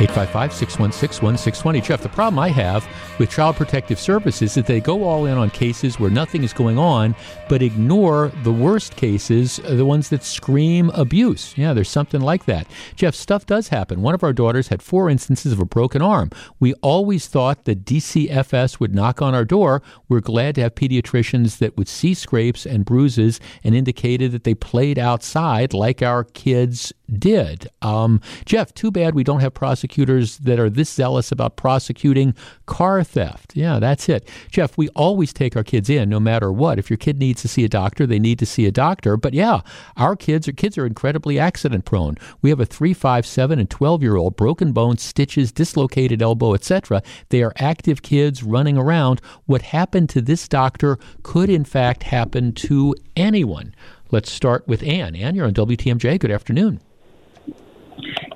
855 616 1620. Jeff, the problem I have with Child Protective Services is that they go all in on cases where nothing is going on, but ignore the worst cases, uh, the ones that scream abuse. Yeah, there's something like that. Jeff, stuff does happen. One of our daughters had four instances of a broken arm. We always thought that DCFS would knock on our door. We're glad to have pediatricians that would see scrapes and bruises and indicated that they played outside like our kids did. Um, Jeff, too bad we don't have prosecutors that are this zealous about prosecuting car theft. Yeah, that's it. Jeff, we always take our kids in no matter what. If your kid needs to see a doctor, they need to see a doctor. But yeah, our kids are kids are incredibly accident prone. We have a 3, 5, 7 and 12 year old broken bones, stitches, dislocated elbow, etc. They are active kids running around. What happened to this doctor could in fact happen to anyone. Let's start with Ann. Ann, you're on WTMJ. Good afternoon.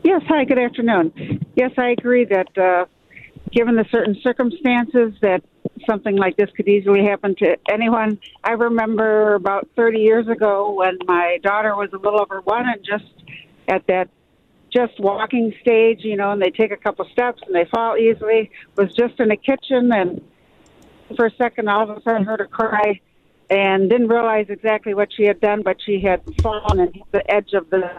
Yes, hi, good afternoon. Yes, I agree that uh, given the certain circumstances that something like this could easily happen to anyone. I remember about 30 years ago when my daughter was a little over one and just at that just walking stage, you know, and they take a couple steps and they fall easily, was just in the kitchen and for a second all of a sudden heard her cry and didn't realize exactly what she had done, but she had fallen and hit the edge of the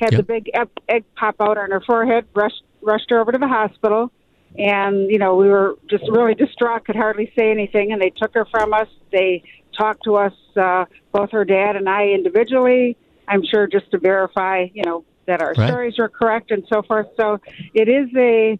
had yep. the big egg pop out on her forehead, rushed rushed her over to the hospital, and you know we were just really distraught, could hardly say anything, and they took her from us. They talked to us, uh, both her dad and I individually. I'm sure just to verify, you know, that our right. stories were correct and so forth. So it is a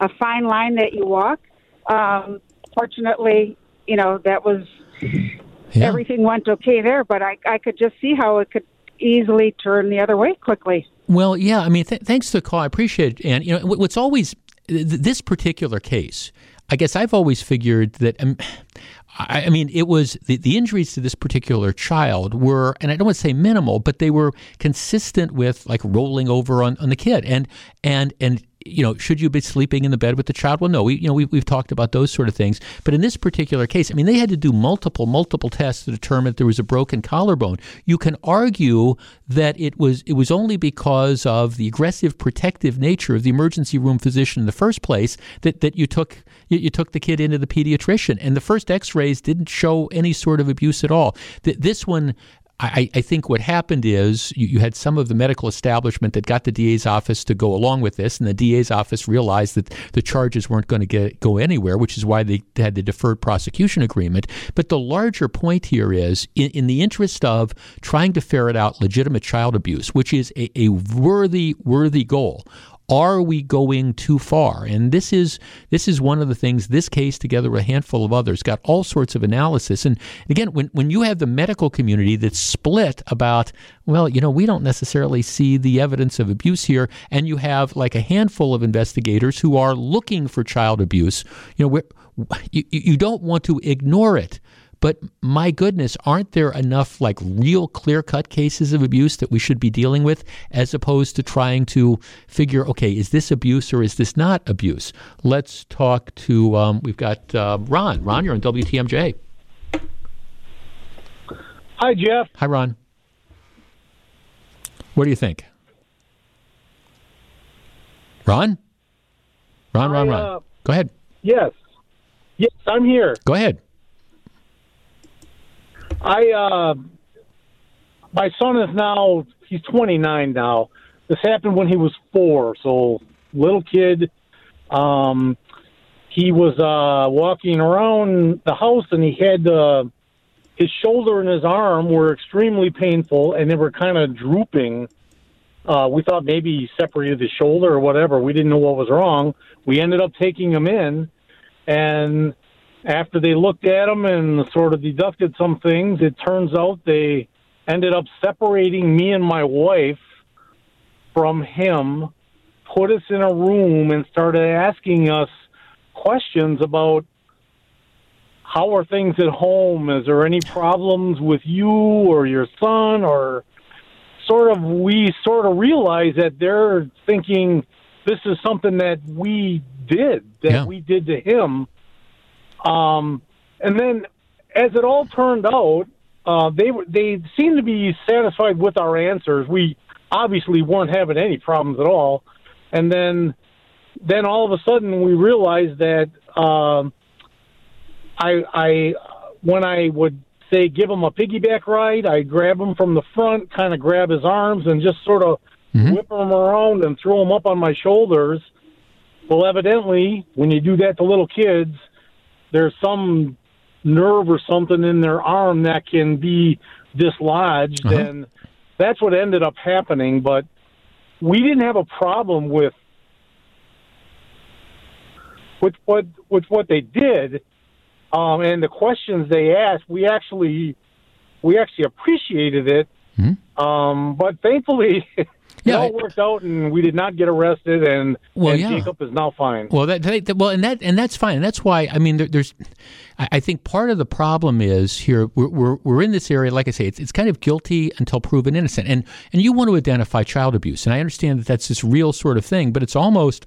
a fine line that you walk. Um, fortunately, you know that was yeah. everything went okay there, but I I could just see how it could easily turn the other way quickly.
Well, yeah, I mean, th- thanks for the call. I appreciate it. And, you know, what's always, th- this particular case, I guess I've always figured that. Um, I, I mean, it was the, the injuries to this particular child were, and I don't want to say minimal, but they were consistent with like rolling over on, on the kid, and and and you know, should you be sleeping in the bed with the child? Well, no, we, you know, we, we've talked about those sort of things. But in this particular case, I mean, they had to do multiple, multiple tests to determine if there was a broken collarbone. You can argue that it was, it was only because of the aggressive protective nature of the emergency room physician in the first place that, that you took, you, you took the kid into the pediatrician. And the first x-rays didn't show any sort of abuse at all. That this one, I, I, think what happened is you, you, had some of the medical establishment that got the DA's office to go along with this, and the DA's office realized that the charges weren't going to get go anywhere, which is why they had the deferred prosecution agreement. But the larger point here is, in, in the interest of trying to ferret out legitimate child abuse, which is a, a worthy worthy goal are we going too far? And this is this is one of the things. This case, together with a handful of others, got all sorts of analysis. And again, when when you have the medical community that's split about, well, you know, we don't necessarily see the evidence of abuse here, and you have like a handful of investigators who are looking for child abuse, you know, you, you don't want to ignore it. But my goodness, aren't there enough like real clear cut cases of abuse that we should be dealing with as opposed to trying to figure, okay, is this abuse or is this not abuse? Let's talk to, um, we've got uh, Ron. Ron, you're on WTMJ.
Hi, Jeff.
Hi, Ron. What do you think? Ron? Ron, Ron,
I,
Ron.
uh,
Go ahead.
Yes. Yes, I'm here.
Go ahead.
I uh my son is now he's 29 now. This happened when he was 4, so little kid um he was uh walking around the house and he had uh his shoulder and his arm were extremely painful and they were kind of drooping. Uh, we thought maybe he separated the shoulder or whatever. We didn't know what was wrong. We ended up taking him in, and after they looked at him and sort of deducted some things, it turns out they ended up separating me and my wife from him, put us in a room, and started asking us questions about how are things at home? Is there any problems with you or your son? Or sort of, we sort of realize that they're thinking this is something that we did, that
Yeah.
we did to him. Um, and then, as it all turned out, uh, they were they seemed to be satisfied with our answers. We obviously weren't having any problems at all. And then, then all of a sudden, we realized that um, I, I when I would say give him a piggyback ride, I grab him from the front, kind of grab his arms, and just sort of whip him around and throw him up on my shoulders. Well, evidently, when you do that to little kids, there's some nerve or something in their arm that can be dislodged,
Uh-huh.
and that's what ended up happening. But we didn't have a problem with with what with what they did, um, and the questions they asked. We actually we actually appreciated it. Um, but thankfully, it?
Yeah,
all worked out, and we did not get arrested. And,
Well,
and
yeah.
Jacob is now fine.
Well, that, that well, and that and that's fine. And that's why I mean, there, there's, I, I think part of the problem is here we're, we're we're in this area. Like I say, it's it's kind of guilty until proven innocent, and and you want to identify child abuse, and I understand that that's this real sort of thing, but it's almost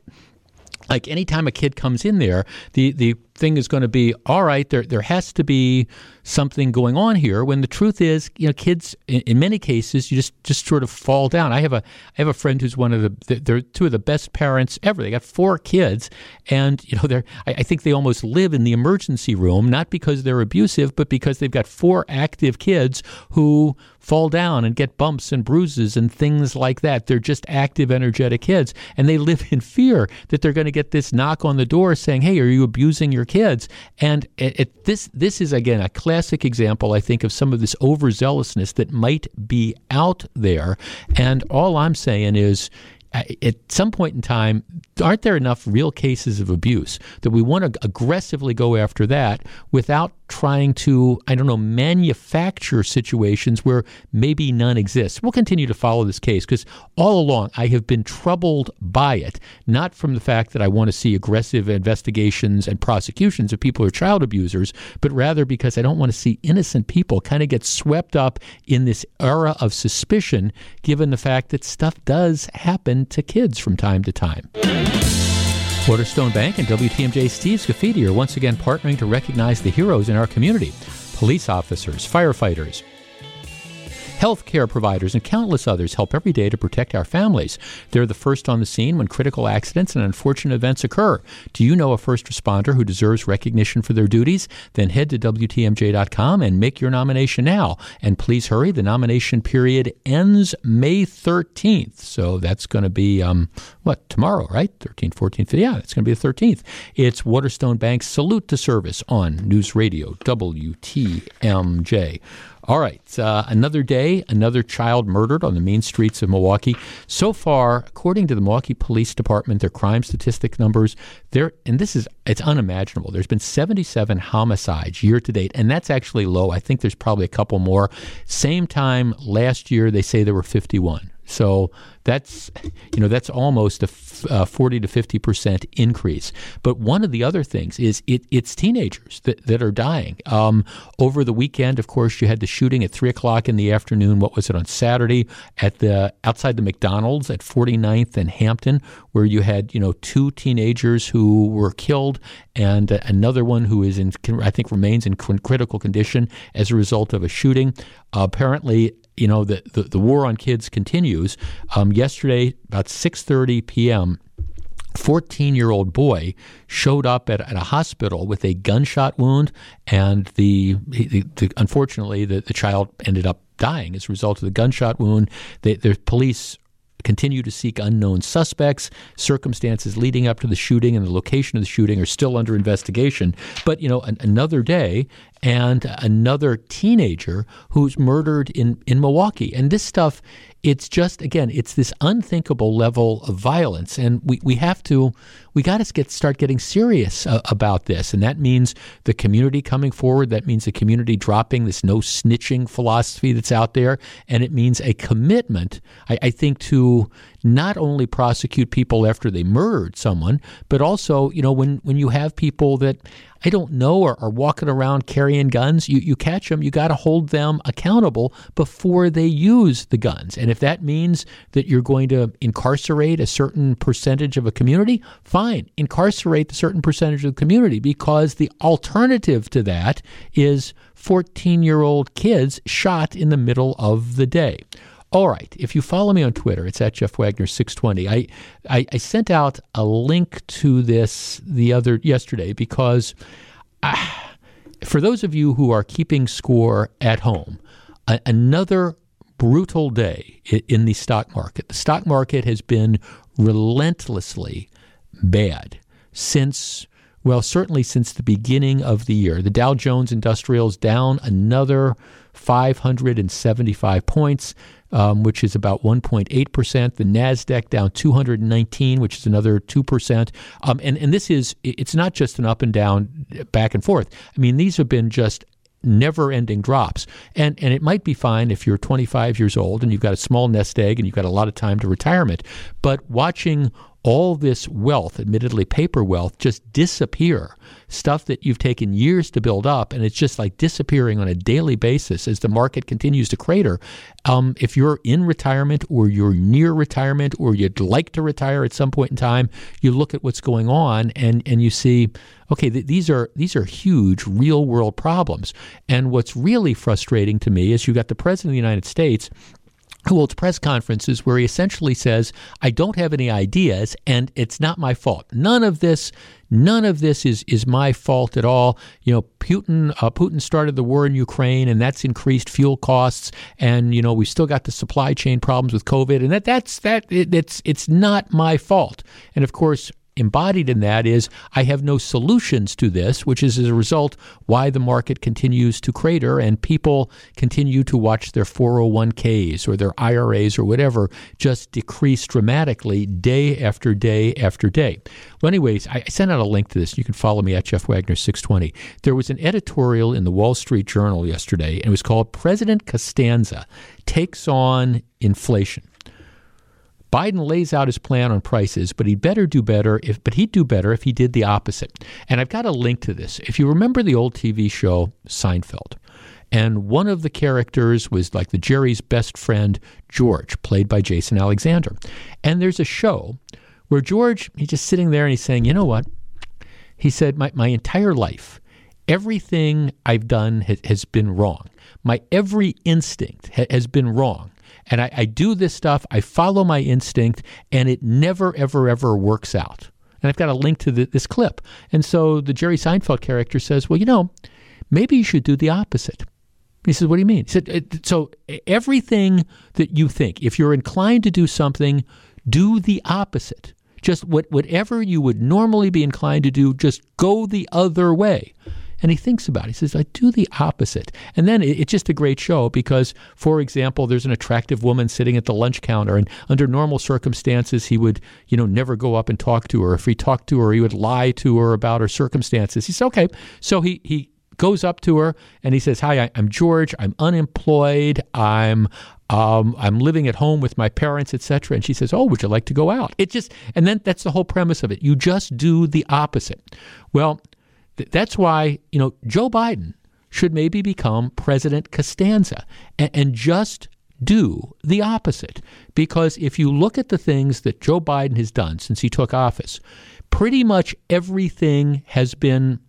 like anytime a kid comes in there, the the thing is going to be all right. There there has to be something going on here. When the truth is, you know, kids in, in many cases you just just sort of fall down. I have a I have a friend who's one of the they're two of the best parents ever. They got four kids, and you know they're I, I think they almost live in the emergency room not because they're abusive, but because they've got four active kids who fall down and get bumps and bruises and things like that. They're just active, energetic kids, and they live in fear that they're going to get this knock on the door saying, "Hey, are you abusing your kids?" And it, it, this this is again a classic example, I think, of some of this overzealousness that might be out there. And all I'm saying is. At some point in time, aren't there enough real cases of abuse that we want to aggressively go after that without trying to, I don't know, manufacture situations where maybe none exist. We'll continue to follow this case because all along I have been troubled by it, not from the fact that I want to see aggressive investigations and prosecutions of people who are child abusers, but rather because I don't want to see innocent people kind of get swept up in this era of suspicion, given the fact that stuff does happen to kids from time to time. Waterstone Bank and WTMJ Steve Scafidi are once again partnering to recognize the heroes in our community. Police officers, firefighters, Healthcare providers and countless others help every day to protect our families. They're the first on the scene when critical accidents and unfortunate events occur. Do you know a first responder who deserves recognition for their duties? Then head to WTMJ.com and make your nomination now. And please hurry, the nomination period ends May 13th. So that's going to be, um, what, tomorrow, right? 13th, 14th. Yeah, it's going to be the 13th. It's Waterstone Bank's Salute to Service on News Radio WTMJ. All right. Uh, another day, another child murdered on the main streets of Milwaukee. So far, according to the Milwaukee Police Department, their crime statistic numbers, there and this is it's unimaginable. There's been 77 homicides year to date, and that's actually low. I think there's probably a couple more. Same time last year, they say there were 51. So that's you know that's almost a uh, 40 to 50 percent increase. But one of the other things is it, it's teenagers that, that are dying. Um, over the weekend, of course, you had the shooting at three o'clock in the afternoon. What was it on Saturday at the outside the McDonald's at 49th and Hampton, where you had you know two teenagers who were killed and uh, another one who is in I think remains in critical condition as a result of a shooting. Apparently, you know the, the, the war on kids continues. Um, yesterday, about 6:30 p.m., 14 year old boy showed up at, at, a hospital with a gunshot wound, and the, the, the unfortunately the, the child ended up dying as a result of the gunshot wound. The, the police continue to seek unknown suspects. Circumstances leading up to the shooting and the location of the shooting are still under investigation. But, you know, an, another day and another teenager who's murdered in, in Milwaukee. And this stuff, it's just, again, it's this unthinkable level of violence. And we, we have to, we got to get start getting serious uh, about this. And that means the community coming forward. That means the community dropping this no snitching philosophy that's out there. And it means a commitment, I, I think, to not only prosecute people after they murdered someone, but also, you know, when, when you have people that I don't know are, are walking around carrying guns, you, you catch them, you got to hold them accountable before they use the guns. And if that means that you're going to incarcerate a certain percentage of a community, fine, incarcerate the certain percentage of the community because the alternative to that is 14 year old kids shot in the middle of the day. All right. If you follow me on Twitter, it's at Jeff Wagner 620. I, I, I sent out a link to this the other yesterday because I, for those of you who are keeping score at home, a, another brutal day in the stock market. The stock market has been relentlessly bad since well, certainly since the beginning of the year. The Dow Jones Industrials down another 575 points um, which is about 1.8%. The NASDAQ down 219, which is another 2%. Um, and, and this is, it's not just an up and down, back and forth. I mean, these have been just never ending drops. And and it might be fine if you're 25 years old and you've got a small nest egg and you've got a lot of time to retirement. But watching all this wealth, admittedly paper wealth, just disappear. Stuff that you've taken years to build up, and it's just like disappearing on a daily basis as the market continues to crater. Um, if you're in retirement or you're near retirement or you'd like to retire at some point in time, you look at what's going on and, and you see, okay, th- these are these are huge real world problems. And what's really frustrating to me is you've got the president of the United States who holds press conferences where he essentially says, I don't have any ideas and it's not my fault. None of this, none of this is, is my fault at all. You know, Putin, uh, Putin started the war in Ukraine and that's increased fuel costs. And, you know, we still got the supply chain problems with COVID and that, that's, that, it, it's, it's not my fault. And of course, embodied in that is I have no solutions to this, which is as a result why the market continues to crater and people continue to watch their 401ks or their IRAs or whatever just decrease dramatically day after day after day. Well, anyways, I sent out a link to this. You can follow me at Jeff Wagner 620. There was an editorial in the Wall Street Journal yesterday, and it was called President Costanza Takes on Inflation. Biden lays out his plan on prices, but he'd better do better if but he'd do better if he did the opposite. And I've got a link to this. If you remember the old TV show Seinfeld, and one of the characters was like the Jerry's best friend George, played by Jason Alexander. And there's a show where George, he's just sitting there and he's saying, "You know what?" He said, "My my entire life, everything I've done has, has been wrong. My every instinct ha- has been wrong." And I, I do this stuff, I follow my instinct, and it never, ever, ever works out. And I've got a link to the, this clip. And so the Jerry Seinfeld character says, Well, you know, maybe you should do the opposite. He says, What do you mean? He said, So everything that you think, if you're inclined to do something, do the opposite. Just what, whatever you would normally be inclined to do, just go the other way. And he thinks about it. He says, I do the opposite. And then it, it's just a great show because, for example, there's an attractive woman sitting at the lunch counter, and under normal circumstances, he would, you know, never go up and talk to her. If he talked to her, he would lie to her about her circumstances. He says, okay. So he, he goes up to her and he says, Hi, I'm George. I'm unemployed. I'm um, I'm living at home with my parents, etc. And she says, "Oh, would you like to go out?" It just and then that's the whole premise of it. You just do the opposite. Well, th- that's why you know Joe Biden should maybe become President Costanza and, and just do the opposite. Because if you look at the things that Joe Biden has done since he took office, pretty much everything has been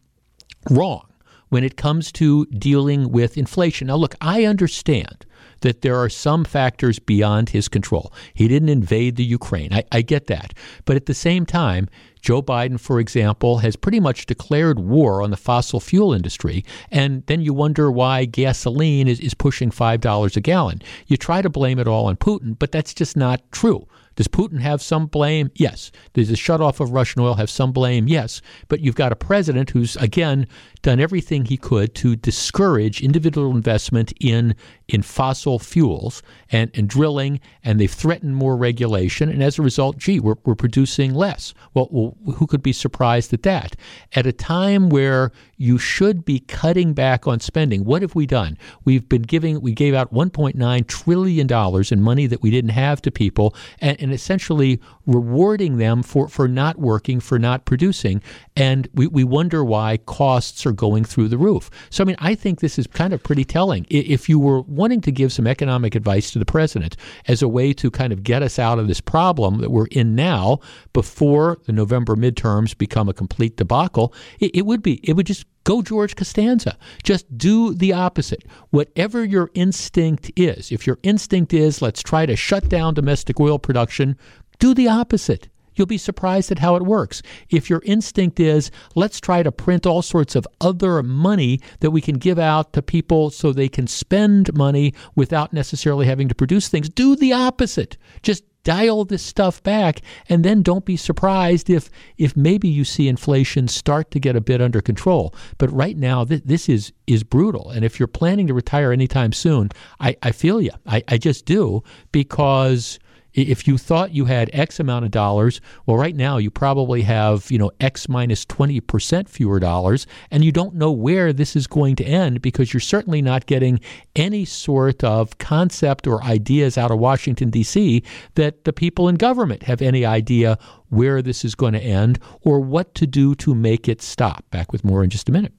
wrong when it comes to dealing with inflation. Now, look, I understand that there are some factors beyond his control. He didn't invade the Ukraine. I, I get that. But at the same time, Joe Biden, for example, has pretty much declared war on the fossil fuel industry. And then you wonder why gasoline is, is pushing $5 a gallon. You try to blame it all on Putin, but that's just not true. Does Putin have some blame? Yes. Does the shutoff of Russian oil have some blame? Yes. But you've got a president who's, again, done everything he could to discourage individual investment in in fossil fuels and, and drilling, and they've threatened more regulation. And as a result, gee, we're, we're producing less. Well, well, who could be surprised at that? At a time where you should be cutting back on spending, what have we done? We've been giving, we gave out $1.9 trillion in money that we didn't have to people, and, and essentially rewarding them for, for not working, for not producing. And we, we wonder why costs are going through the roof. So, I mean, I think this is kind of pretty telling. If you were wanting to give some economic advice to the president as a way to kind of get us out of this problem that we're in now before the November midterms become a complete debacle, it, it would be, it would just Go George Costanza. Just do the opposite. Whatever your instinct is, if your instinct is, let's try to shut down domestic oil production, do the opposite. You'll be surprised at how it works. If your instinct is, let's try to print all sorts of other money that we can give out to people so they can spend money without necessarily having to produce things, do the opposite. Just dial this stuff back and then don't be surprised if if maybe you see inflation start to get a bit under control. But right now th- this is is brutal. And if you're planning to retire anytime soon i, I feel you I, I just do because if you thought you had X amount of dollars, well, right now you probably have, you know, X minus 20% fewer dollars, and you don't know where this is going to end because you're certainly not getting any sort of concept or ideas out of Washington, D.C., that the people in government have any idea where this is going to end or what to do to make it stop. Back with more in just a minute.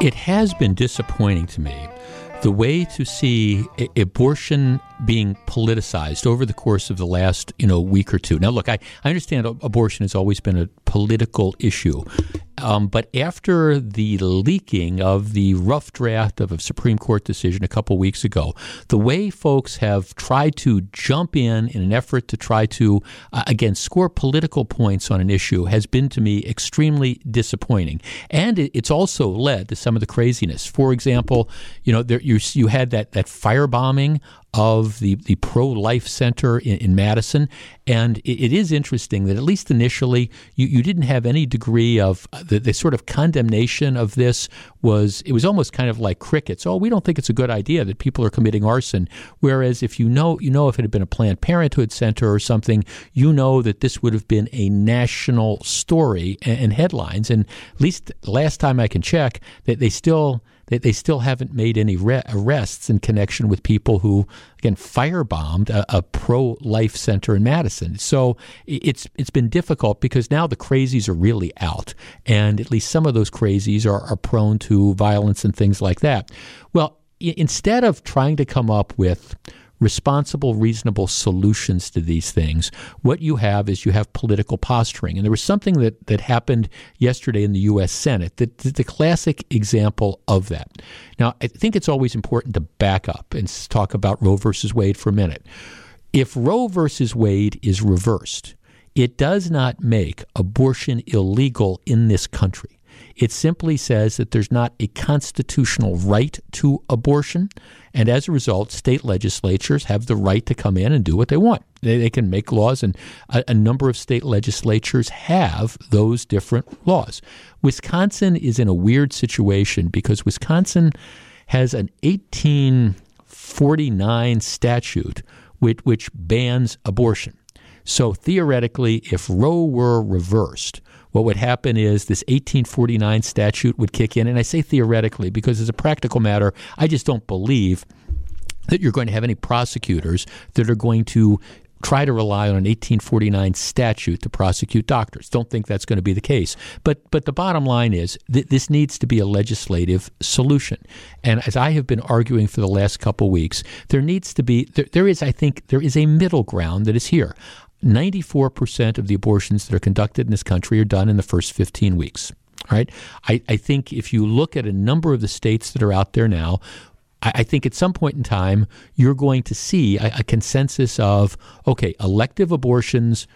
It has been disappointing to me the way to see abortion being politicized over the course of the last you know week or two. Now, look, I, I understand abortion has always been a political issue, um, but after the leaking of the rough draft of a Supreme Court decision a couple weeks ago, the way folks have tried to jump in in an effort to try to, uh, again, score political points on an issue has been to me extremely disappointing. And it, it's also led to some of the craziness. For example, you know, there, you, you had that, that firebombing of the, the pro life center in, in Madison. And it, it is interesting that, at least initially, you, you didn't have any degree of uh, the, the sort of condemnation of this was, it was almost kind of like crickets. Oh, we don't think it's a good idea that people are committing arson. Whereas if you know, you know, if it had been a Planned Parenthood center or something, you know that this would have been a national story and, and headlines. And at least last time I can check, that they still they, they still haven't made any re- arrests in connection with people who, again, firebombed a, a pro life center in Madison. So it's it's been difficult because now the crazies are really out, and at least some of those crazies are, are prone to violence and things like that. Well, instead of trying to come up with responsible, reasonable solutions to these things. What you have is you have political posturing. And there was something that, that happened yesterday in the U.S. Senate that, the classic example of that. Now, I think it's always important to back up and talk about Roe versus Wade for a minute. If Roe versus Wade is reversed, it does not make abortion illegal in this country. It simply says that there's not a constitutional right to abortion. And as a result, state legislatures have the right to come in and do what they want. They, they can make laws, and a, a number of state legislatures have those different laws. Wisconsin is in a weird situation because Wisconsin has an 1849 statute which, which bans abortion. So theoretically, if Roe were reversed, what would happen is this 1849 statute would kick in. And I say theoretically because, as a practical matter, I just don't believe that you're going to have any prosecutors that are going to try to rely on an 1849 statute to prosecute doctors. Don't think that's going to be the case. But but the bottom line is that this needs to be a legislative solution. And as I have been arguing for the last couple weeks, there needs to be there, there is I think there is a middle ground that is here. 94% of the abortions that are conducted in this country are done in the first 15 weeks. Right? I, I think if you look at a number of the states that are out there now, I, I think at some point in time, you're going to see a, a consensus of, okay, elective abortions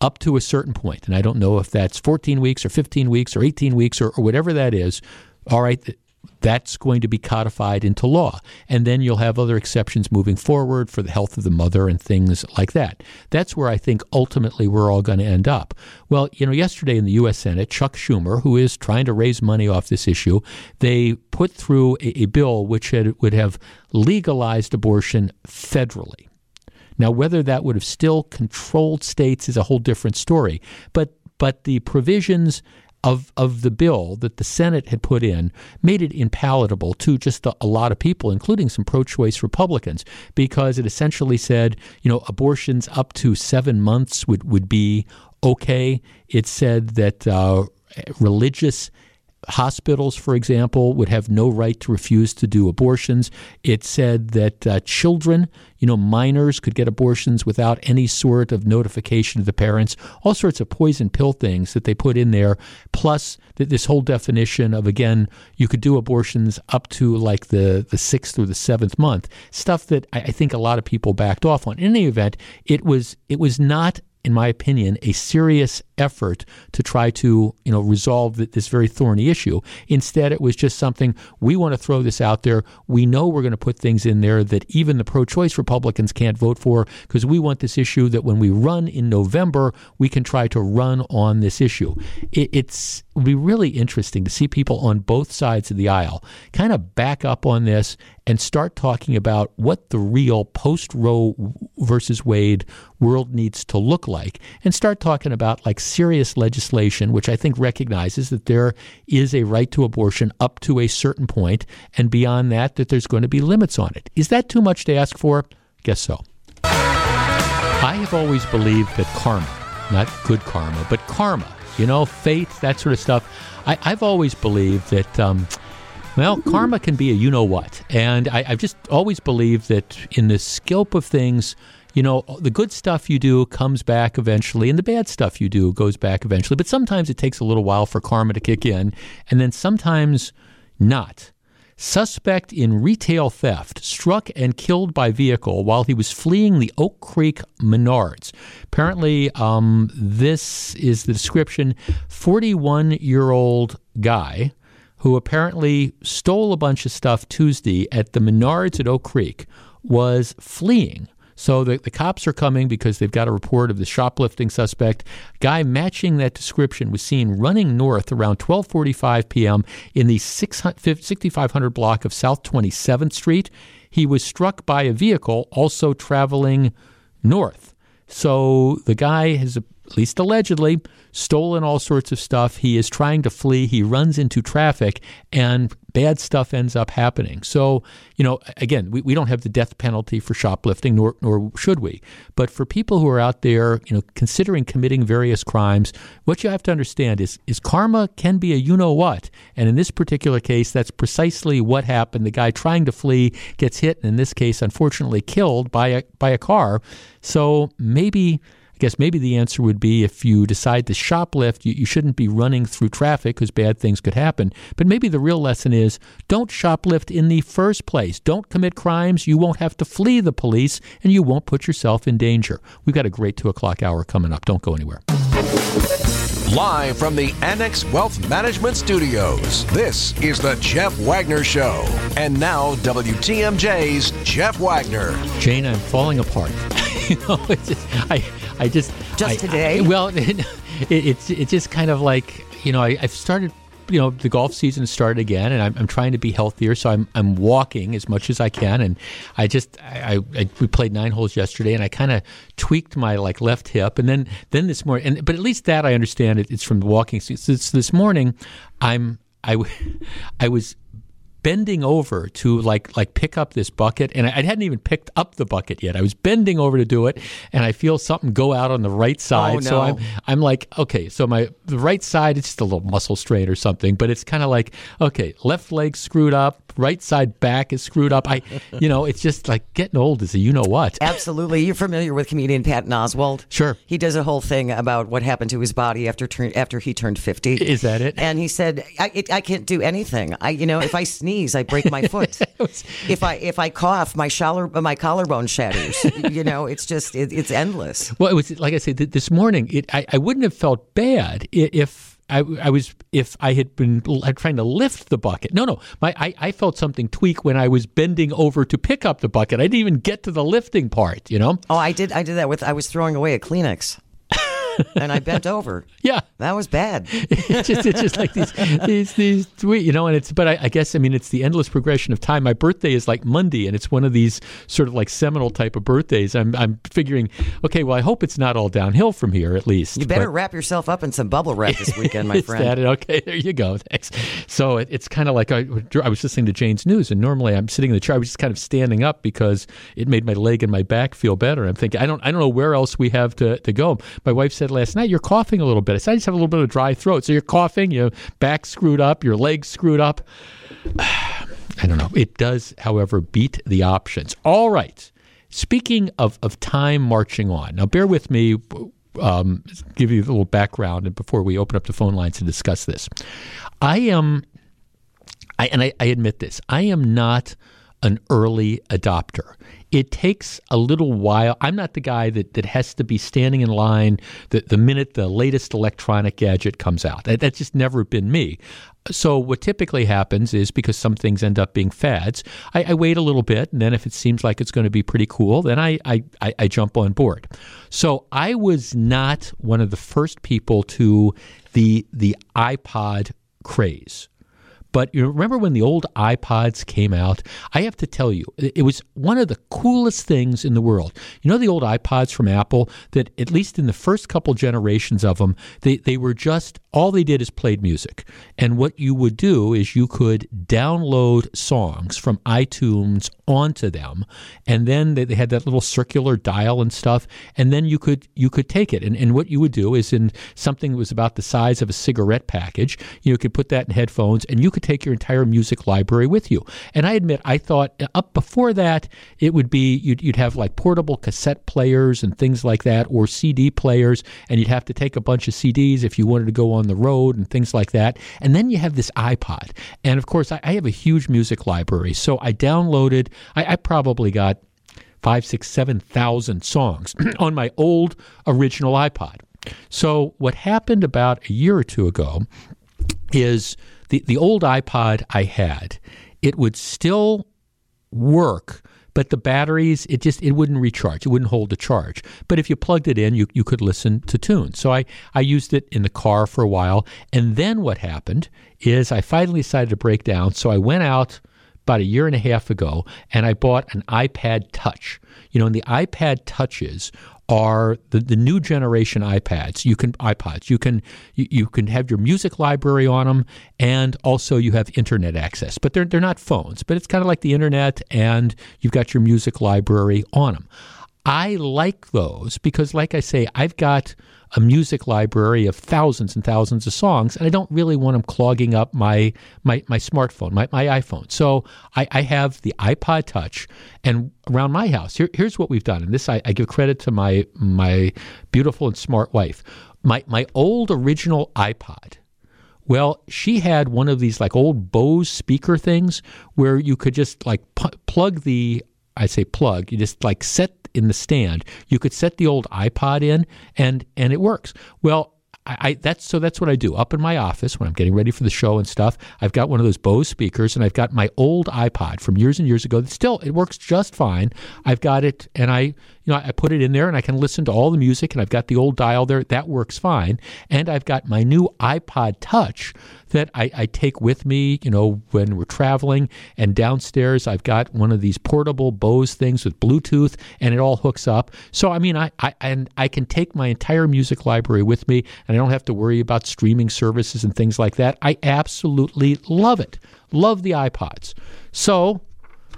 up to a certain point, and I don't know if that's 14 weeks or 15 weeks or 18 weeks or, or whatever that is. All right, that's going to be codified into law. And then you'll have other exceptions moving forward for the health of the mother and things like that. That's where I think ultimately we're all going to end up. Well, you know, yesterday in the U.S. Senate, Chuck Schumer, who is trying to raise money off this issue, they put through a, a bill which had, would have legalized abortion federally. Now, whether that would have still controlled states is a whole different story. But but the provisions of, of the bill that the Senate had put in made it impalatable to just a, a lot of people, including some pro choice Republicans, because it essentially said, you know, abortions up to seven months would, would be okay. It said that uh, religious hospitals, for example, would have no right to refuse to do abortions. It said that uh, children, you know, minors could get abortions without any sort of notification to the parents. All sorts of poison pill things that they put in there. Plus, th- this whole definition of again, you could do abortions up to like the the sixth or the seventh month. Stuff that I, I think a lot of people backed off on. In any event, it was it was not in my opinion, a serious effort to try to, you know, resolve this very thorny issue. Instead, it was just something we want to throw this out there. We know we're going to put things in there that even the pro-choice Republicans can't vote for because we want this issue that when we run in November, we can try to run on this issue. It, it's it would be really interesting to see people on both sides of the aisle kind of back up on this and start talking about what the real post Roe versus Wade world needs to look like and start talking about like serious legislation, which I think recognizes that there is a right to abortion up to a certain point, and beyond that, that there's going to be limits on it. Is that too much to ask for? Guess so. I have always believed that karma, not good karma, but karma, you know, fate, that sort of stuff. I, have always believed that. Um, well, karma can be a you know what. And I, have just always believed that in the scope of things, you know, the good stuff you do comes back eventually, and the bad stuff you do goes back eventually. But sometimes it takes a little while for karma to kick in, and then sometimes not. Suspect in retail theft struck and killed by vehicle while he was fleeing the Oak Creek Menards. Apparently, um, this is the description 41 year old guy who apparently stole a bunch of stuff Tuesday at the Menards at Oak Creek was fleeing so the, the cops are coming because they've got a report of the shoplifting suspect. Guy matching that description was seen running north around 12:45 p.m. in the 6500 block of South 27th Street. He was struck by a vehicle also traveling north. So the guy has, at least allegedly, stolen all sorts of stuff. He is trying to flee. He runs into traffic, and bad stuff ends up happening. So, you know, again, we, we don't have the death penalty for shoplifting, nor, nor should we. But for people who are out there, you know, considering committing various crimes, what you have to understand is, is karma can be a you know what. And in this particular case, that's precisely what happened. The guy trying to flee gets hit, and in this case, unfortunately, killed by a, by a car. So maybe I guess maybe the answer would be if you decide to shoplift, you, you shouldn't be running through traffic because bad things could happen. But maybe the real lesson is don't shoplift in the first place. Don't commit crimes. You won't have to flee the police and you won't put yourself in danger. We've got a great two o'clock hour coming up. Don't go anywhere.
Live from the Annex Wealth Management Studios, this is the Jeff Wagner Show. And now, WTMJ's Jeff Wagner.
Jane, I'm falling apart. you know, it's just, I, I just
Just
I-
today?
I- well, it, it's it's just kind of like you know I, I've started. You know, the golf season started again, and I'm, I'm trying to be healthier. So I'm I'm walking as much as I can, and I just I, I, I we played nine holes yesterday, and I kind of tweaked my like left hip, and then then this morning, and but at least that I understand it, it's from the walking. So this, this morning, I'm I, I was bending over to like like pick up this bucket and I, I hadn't even picked up the bucket yet. I was bending over to do it and I feel something go out on the right oh, side.
Oh,
So. I'm I'm like, okay, so my the right side it's just a little muscle strain or something, but it's kind of like, okay, left leg screwed up, right side back is screwed up. I you know, it's just like getting old is a you know what.
Absolutely. You're familiar with comedian Patton Oswalt?
Sure.
He does a whole thing about what happened to his body after turn, after he turned 50.
Is that it?
And he said, I, it, I can't do anything. I, you know, if I sneeze, I break my foot. if I if I cough, my shoulder, my collarbone shatters. you know, it's just it, it's endless.
Well, it was like I said th- this morning. It, I, I wouldn't have felt bad if I, I was if I had been trying to lift the bucket. No, no, my I, I felt something tweak when I was bending over to pick up the bucket. I didn't even get to the lifting part. You know?
Oh, I did I did that with I was throwing away a Kleenex. And I bent over.
Yeah.
That was bad.
it's just it's just like these these these tweet, you know. And it's but I, I guess I mean it's the endless progression of time. My birthday is like Monday, and it's one of these sort of like seminal type of birthdays. I'm I'm figuring, okay, well I hope it's not all downhill from here at least.
You better
But-
wrap yourself up in some bubble wrap this weekend, my friend.
that? Okay, there you go. Thanks. So it, it's kind of like I, I was listening to Jane's news, and normally I'm sitting in the chair. I was just kind of standing up because it made my leg and my back feel better. I'm thinking, I don't, I don't know where else we have to, to go. My wife said last night, "You're coughing a little bit." I said, "I just have a little bit of dry throat." So you're coughing, your back screwed up, your legs screwed up. I don't know. It does, however, beat the options. All right. Speaking of, of time marching on, now bear with me, um, give you a little background and before we open up the phone lines to discuss this. I am, I, and I, I admit this, I am not an early adopter. It takes a little while. I'm not the guy that, that has to be standing in line the, the minute the latest electronic gadget comes out. That, that's just never been me. So what typically happens is because some things end up being fads, I, I wait a little bit, and then if it seems like it's going to be pretty cool, then I, I, I, I jump on board. So I was not one of the first people to the the iPod craze. But you remember when the old iPods came out? I have to tell you, it was one of the coolest things in the world. You know the old iPods from Apple that at least in the first couple generations of them, they, they were just all they did is played music. And what you would do is you could download songs from iTunes onto them, and then they, they had that little circular dial and stuff, and then you could you could take it. And, and what you would do is in something that was about the size of a cigarette package, you could put that in headphones, and you could take your entire music library with you. And I admit, I thought uh, up before that it would be you'd, you'd have like portable cassette players and things like that, or CD players, and you'd have to take a bunch of CDs if you wanted to go on the road and things like that. And then you have this iPod, and of course, I, I have a huge music library, so I downloaded. I, I probably got five, six, five, six, seven thousand songs on my old original iPod. So what happened about a year or two ago is the, the old iPod I had, it would still work, but the batteries, it just it wouldn't recharge. It wouldn't hold the charge. But if you plugged it in, you, you could listen to tunes. So I, I used it in the car for a while. And then what happened is I finally decided to break down. So I went out about a year and a half ago and I bought an iPad Touch. You know, and the iPad Touches are the, the new generation iPads. You can iPods. You can you, you can have your music library on them, and also you have internet access. But they're they're not phones. But it's kind of like the internet, and you've got your music library on them. I like those because, like I say, I've got a music library of thousands and thousands of songs, and I don't really want them clogging up my my, my smartphone, my, my iPhone. So I, I have the iPod Touch, and around my house, here, here's what we've done, and this I, I give credit to my my beautiful and smart wife. My my old original iPod. Well, she had one of these like old Bose speaker things where you could just like pu- plug the I say plug, you just like set in the stand. You could set the old iPod in and and it works. Well, I, I, that's so that's what I do up in my office when I'm getting ready for the show and stuff. I've got one of those Bose speakers, and I've got my old iPod from years and years ago. That still it works just fine. I've got it, and I you know I put it in there, and I can listen to all the music, and I've got the old dial there. That works fine, and I've got my new iPod Touch that I, I take with me. You know when we're traveling, and downstairs I've got one of these portable Bose things with Bluetooth, and it all hooks up. So I mean I, I and I can take my entire music library with me, and I don't have to worry about streaming services and things like that. I absolutely love it. Love the iPods. So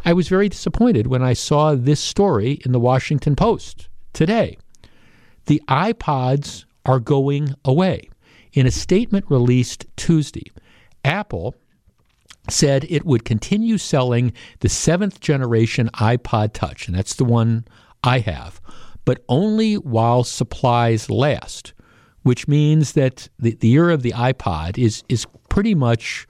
I was very disappointed when I saw this story in the Washington Post today. The iPods are going away. In a statement released Tuesday, Apple said it would continue selling the seventh generation iPod Touch, and that's the one I have, but only while supplies last which means that the, the era of the iPod is is pretty much,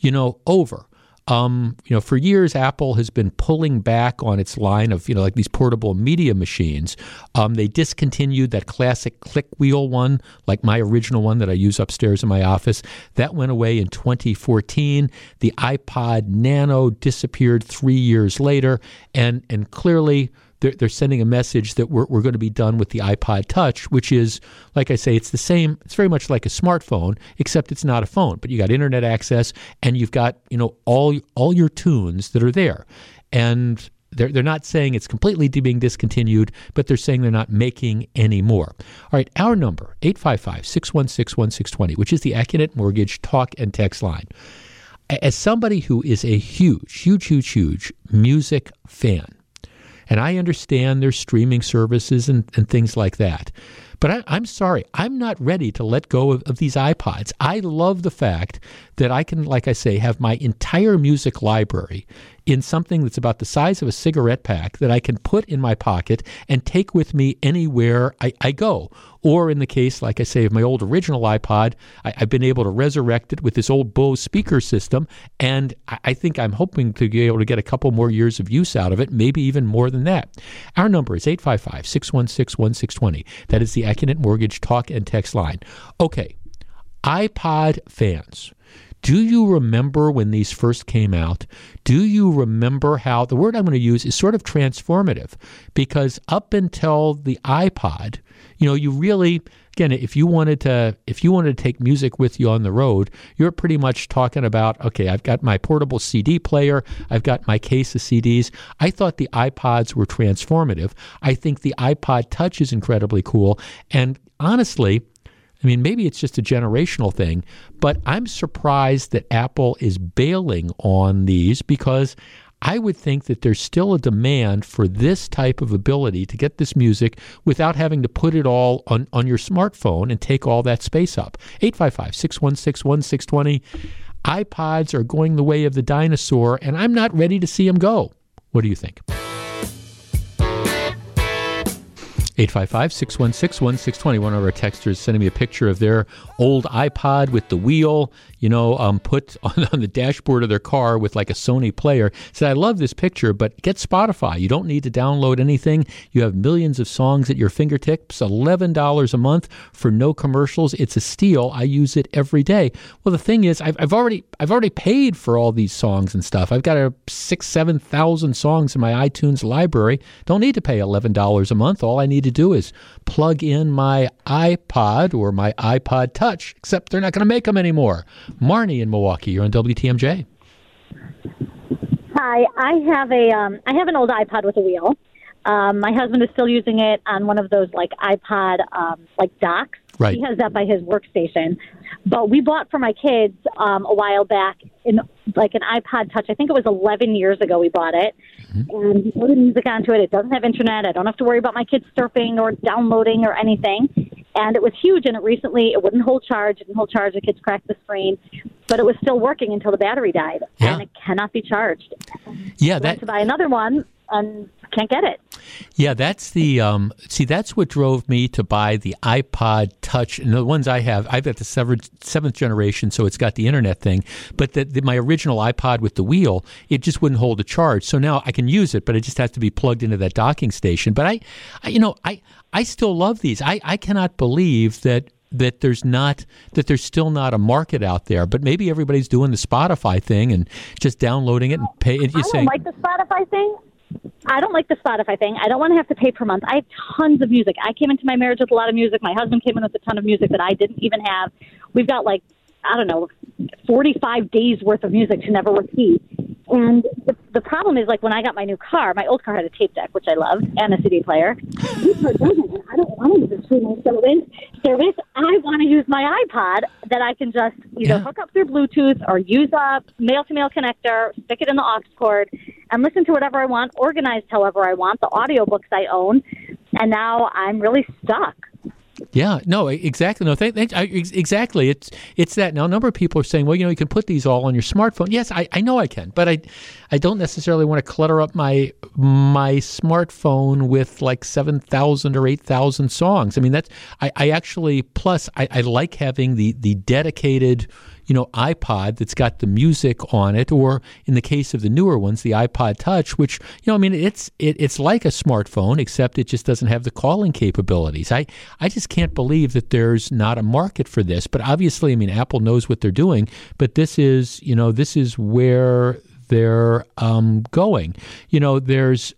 you know, over. Um, you know, for years, Apple has been pulling back on its line of, you know, like these portable media machines. Um, they discontinued that classic click wheel one, like my original one that I use upstairs in my office. That went away in 2014. The iPod Nano disappeared three years later, and and clearly they're, they're sending a message that we're, we're going to be done with the iPod Touch, which is, like I say, it's the same. It's very much like a smartphone, except it's not a phone. But you got internet access, and you've got you know all all your tunes that are there, and they're, they're not saying it's completely being discontinued, but they're saying they're not making any more. All right, our number, 855 616 1620, which is the Accunet Mortgage talk and text line. As somebody who is a huge, huge, huge, huge music fan, and I understand there's streaming services and, and things like that. But I, am sorry, I'm not ready to let go of, of, these iPods. I love the fact that I can, like I say, have my entire music library in something that's about the size of a cigarette pack that I can put in my pocket and take with me anywhere I, I go. Or in the case, like I say, of my old original iPod, I, have been able to resurrect it with this old Bose speaker system. And I, I think I'm hoping to be able to get a couple more years of use out of it, maybe even more than that. Our number is 855 616 1620. That is the Accunet Mortgage talk and text line. Okay, iPod fans. Do you remember when these first came out? Do you remember how the word I'm going to use is sort of transformative because up until the iPod, you know, you really again if you wanted to if you wanted to take music with you on the road, you're pretty much talking about okay, I've got my portable CD player, I've got my case of CDs. I thought the iPods were transformative. I think the iPod Touch is incredibly cool and honestly, I mean, maybe it's just a generational thing, but I'm surprised that Apple is bailing on these because I would think that there's still a demand for this type of ability to get this music without having to put it all on, on your smartphone and take all that space up. 855 616 1620. iPods are going the way of the dinosaur, and I'm not ready to see them go. What do you think? 855 616 1620. One of our texters sending me a picture of their old iPod with the wheel, you know, um, put on, on, the dashboard of their car with like a Sony player. Said, I love this picture, but get Spotify. You don't need to download anything. You have millions of songs at your fingertips, $11 a month for no commercials. It's a steal. I use it every day. Well, the thing is, I've, I've already I've already paid for all these songs and stuff. I've got a six, 7,000 songs in my iTunes library. Don't need to pay $11 a month. All I need to do is plug in my iPod or my iPod Touch, except they're not going to make them anymore. Marnie in Milwaukee, you're on WTMJ.
Hi, I have a um, I have an old iPod with a wheel. Um, my husband is still using it on one of those like iPod um, like docks.
Right.
He has that by his workstation. But we bought for my kids um, a while back in like an iPod Touch. I think it was 11 years ago we bought it, mm-hmm. and we put music onto it. It doesn't have internet. I don't have to worry about my kids surfing or downloading or anything. And it was huge. And it recently it wouldn't hold charge. It didn't hold charge. The kids cracked the screen, but it was still working until the battery died,
yeah.
and it cannot be charged.
Yeah,
that to buy another one and can't get it.
Yeah, that's the um, see. That's what drove me to buy the iPod Touch, and the ones I have. I've got the seventh, seventh generation, so it's got the internet thing. But the, the, my original iPod with the wheel, it just wouldn't hold a charge. So now I can use it, but it just has to be plugged into that docking station. But I, I you know, I I still love these. I I cannot believe that that there's not that there's still not a market out there. But maybe everybody's doing the Spotify thing and just downloading it and pay.
I don't like the Spotify thing. I don't like the Spotify thing. I don't want to have to pay per month. I have tons of music. I came into my marriage with a lot of music. My husband came in with a ton of music that I didn't even have. We've got like I don't know, 45 days worth of music to never repeat. And the, the problem is, like, when I got my new car, my old car had a tape deck, which I loved, and a CD player. This car doesn't, and I don't want to use a streaming service. service. I want to use my iPod that I can just either
Yeah.
hook up through Bluetooth or use a male to male connector, stick it in the aux cord, and listen to whatever I want, organized however I want, the audiobooks I own. And now I'm really stuck.
Yeah, no, exactly. No, exactly. It's it's that now. A number of people are saying, well, you know, you can put these all on your smartphone. Yes, I, I know I can, but I I don't necessarily want to clutter up my my smartphone with like seven thousand or eight thousand songs. I mean, that's I, I actually plus I, I like having the the dedicated you know iPod that's got the music on it, or in the case of the newer ones, the iPod Touch, which you know, I mean, it's it, it's like a smartphone except it just doesn't have the calling capabilities. I I just can't believe that there's not a market for this. But obviously, I mean, Apple knows what they're doing. But this is you know this is where they're um, going. You know, there's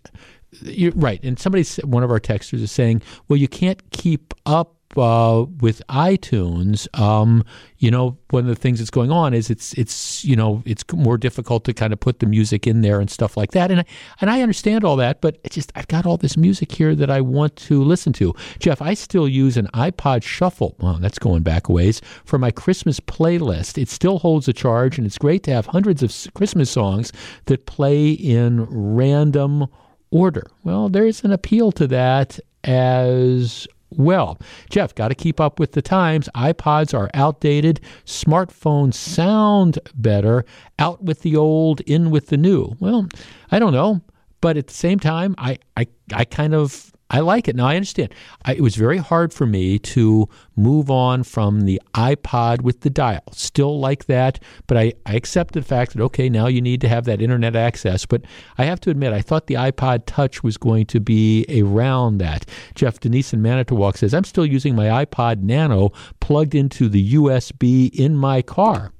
you're right, and somebody, one of our texters is saying, well, you can't keep up uh, with iTunes. Um, you know, one of the things that's going on is it's it's you know it's more difficult to kind of put the music in there and stuff like that. And I, and I understand all that, but it's just I've got all this music here that I want to listen to. Jeff, I still use an iPod Shuffle. Well, that's going back a ways for my Christmas playlist. It still holds a charge, and it's great to have hundreds of Christmas songs that play in random order. Well, there's an appeal to that as well. Jeff, got to keep up with the times. iPods are outdated. Smartphones sound better. Out with the old, in with the new. Well, I don't know. But at the same time, I, I, I kind of I like it. Now I understand. I, it was very hard for me to move on from the iPod with the dial. Still like that, but I, I accept the fact that okay, now you need to have that internet access. But I have to admit, I thought the iPod Touch was going to be around that. Jeff Denise in Manitowoc says I'm still using my iPod Nano plugged into the USB in my car.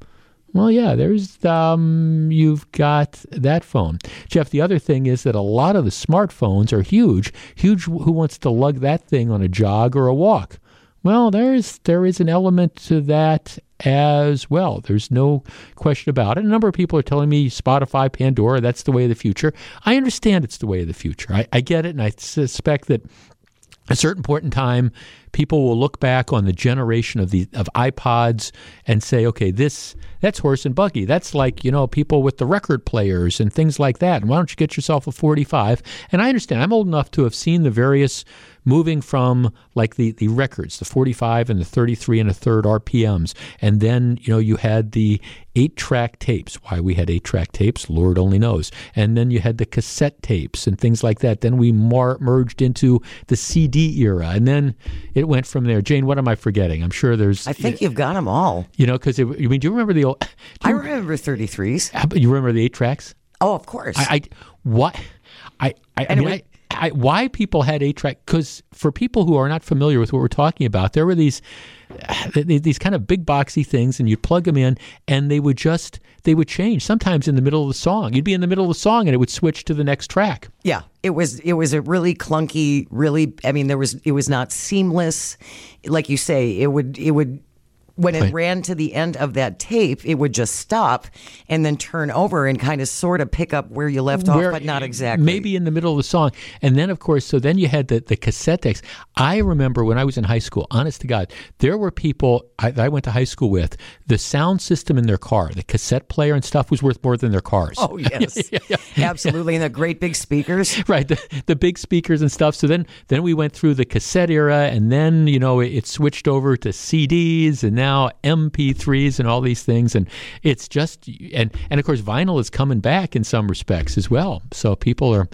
Well, yeah, there's um, you've got that phone, Jeff. The other thing is that a lot of the smartphones are huge. Huge. Who wants to lug that thing on a jog or a walk? Well, there's there is an element to that as well. There's no question about it. A number of people are telling me Spotify, Pandora, that's the way of the future. I understand it's the way of the future. I, I get it, and I suspect that a certain point in time, people will look back on the generation of the of iPods and say, okay, this that's horse and buggy. That's like you know people with the record players and things like that. And why don't you get yourself a 45? And I understand. I'm old enough to have seen the various moving from like the the records, the 45 and the 33 and a third RPMs, and then you know you had the eight track tapes. Why we had eight track tapes, Lord only knows. And then you had the cassette tapes and things like that. Then we mar- merged into the CD era, and then it went from there. Jane, what am I forgetting? I'm sure there's.
I think you've got them all.
You know, because I mean, do you remember the
I remember 33s.
Uh, you remember the eight tracks?
Oh, of course.
I, I what I I, I mean. I, I why people had eight track because for people who are not familiar with what we're talking about, there were these these kind of big boxy things, and you'd plug them in, and they would just they would change. Sometimes in the middle of the song, you'd be in the middle of the song, and it would switch to the next track.
Yeah, it was it was a really clunky, really. I mean, there was it was not seamless, like you say. It would it would when it
Right.
ran to the end of that tape, it would just stop and then turn over and kind of sort of pick up where you left
Where-
off, but not exactly.
Maybe in the middle of the song. And then, of course, so then you had the, the cassette decks. I remember when I was in high school, honest to God, there were people I, that I went to high school with, the sound system in their car, the cassette player and stuff was worth more than their cars.
Oh yes, absolutely, and the great big speakers.
right the, the big speakers and stuff so then then we went through the cassette era and then you know it, it switched over to cds and now mp3s and all these things and it's just and and of course vinyl is coming back in some respects as well so people are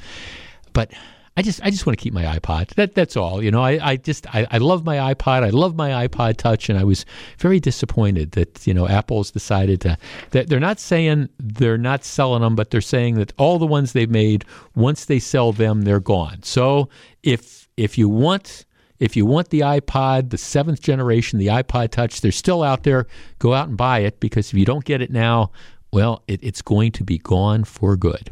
but I just I just want to keep my iPod. That that's all. You know, I, I just I, I love my iPod. I love my iPod Touch, and I was very disappointed that you know Apple's decided to that they're not saying they're not selling them, but they're saying that all the ones they've made once they sell them, they're gone. So if if you want if you want the iPod, the seventh generation, the iPod Touch, they're still out there. Go out and buy it because if you don't get it now, well, it, it's going to be gone for good.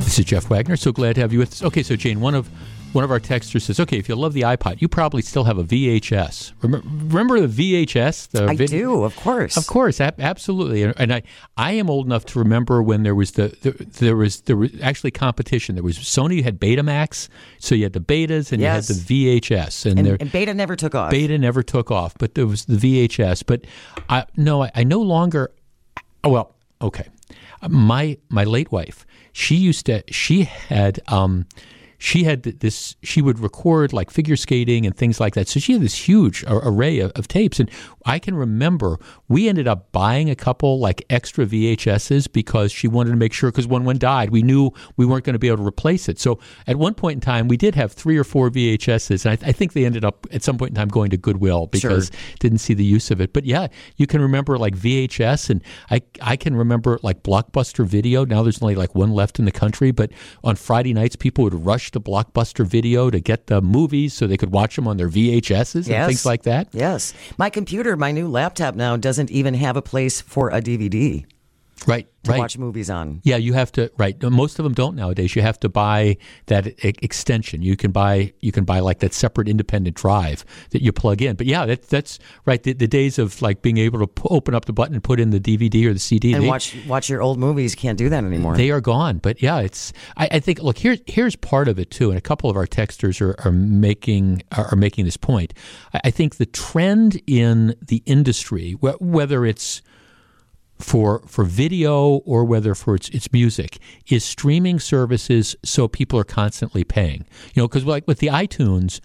This is Jeff Wagner. So glad to have you with us. Okay, so Jane, one of one of our texters says, "Okay, if you love the iPod, you probably still have a VHS. Remember, remember the VHS? The
I do, of course,
of course, ab- absolutely. And, and, I, I am old enough to remember when there was the, the, there was there was actually competition. There was Sony had Betamax, so you had the betas and
yes.
you had the VHS,
and, and, there, and, Beta never took off.
Beta never took off, but there was the VHS. But I, no, I, I no longer. Well, okay, my my late wife, she used to she had. Um, she had this she would record like figure skating and things like that. So she had this huge array of, of, tapes. And i can remember we ended up buying a couple like extra vhs's because she wanted to make sure because when one died we knew we weren't going to be able to replace it. So at one point in time we did have three or four vhs's and i, I think they ended up at some point in time going to goodwill because sure. didn't see the use of it. But yeah you can remember like vhs and i i can remember like blockbuster video. Now there's only like one left in the country but on friday nights people would rush to Blockbuster Video to get the movies so they could watch them on their VHSs and
yes.
things like that?
Yes. My computer, my new laptop now doesn't even have a place for a DVD.
Right
to
right.
watch movies on.
Yeah, you have to. Right, most of them don't nowadays. You have to buy that e- extension. You can buy you can buy like that separate independent drive that you plug in. But yeah, that, that's right. The, the, days of like being able to p- open up the button and put in the DVD or the CD
and
they,
watch watch your old movies. Can't do that anymore.
They are gone. But yeah, it's. I, I think. Look, here's here's part of it too, and a couple of our texters are, are making are, are making this point. I, I think the trend in the industry, wh- whether it's for for video or whether for its, its music is streaming services so people are constantly paying you know because like with the itunes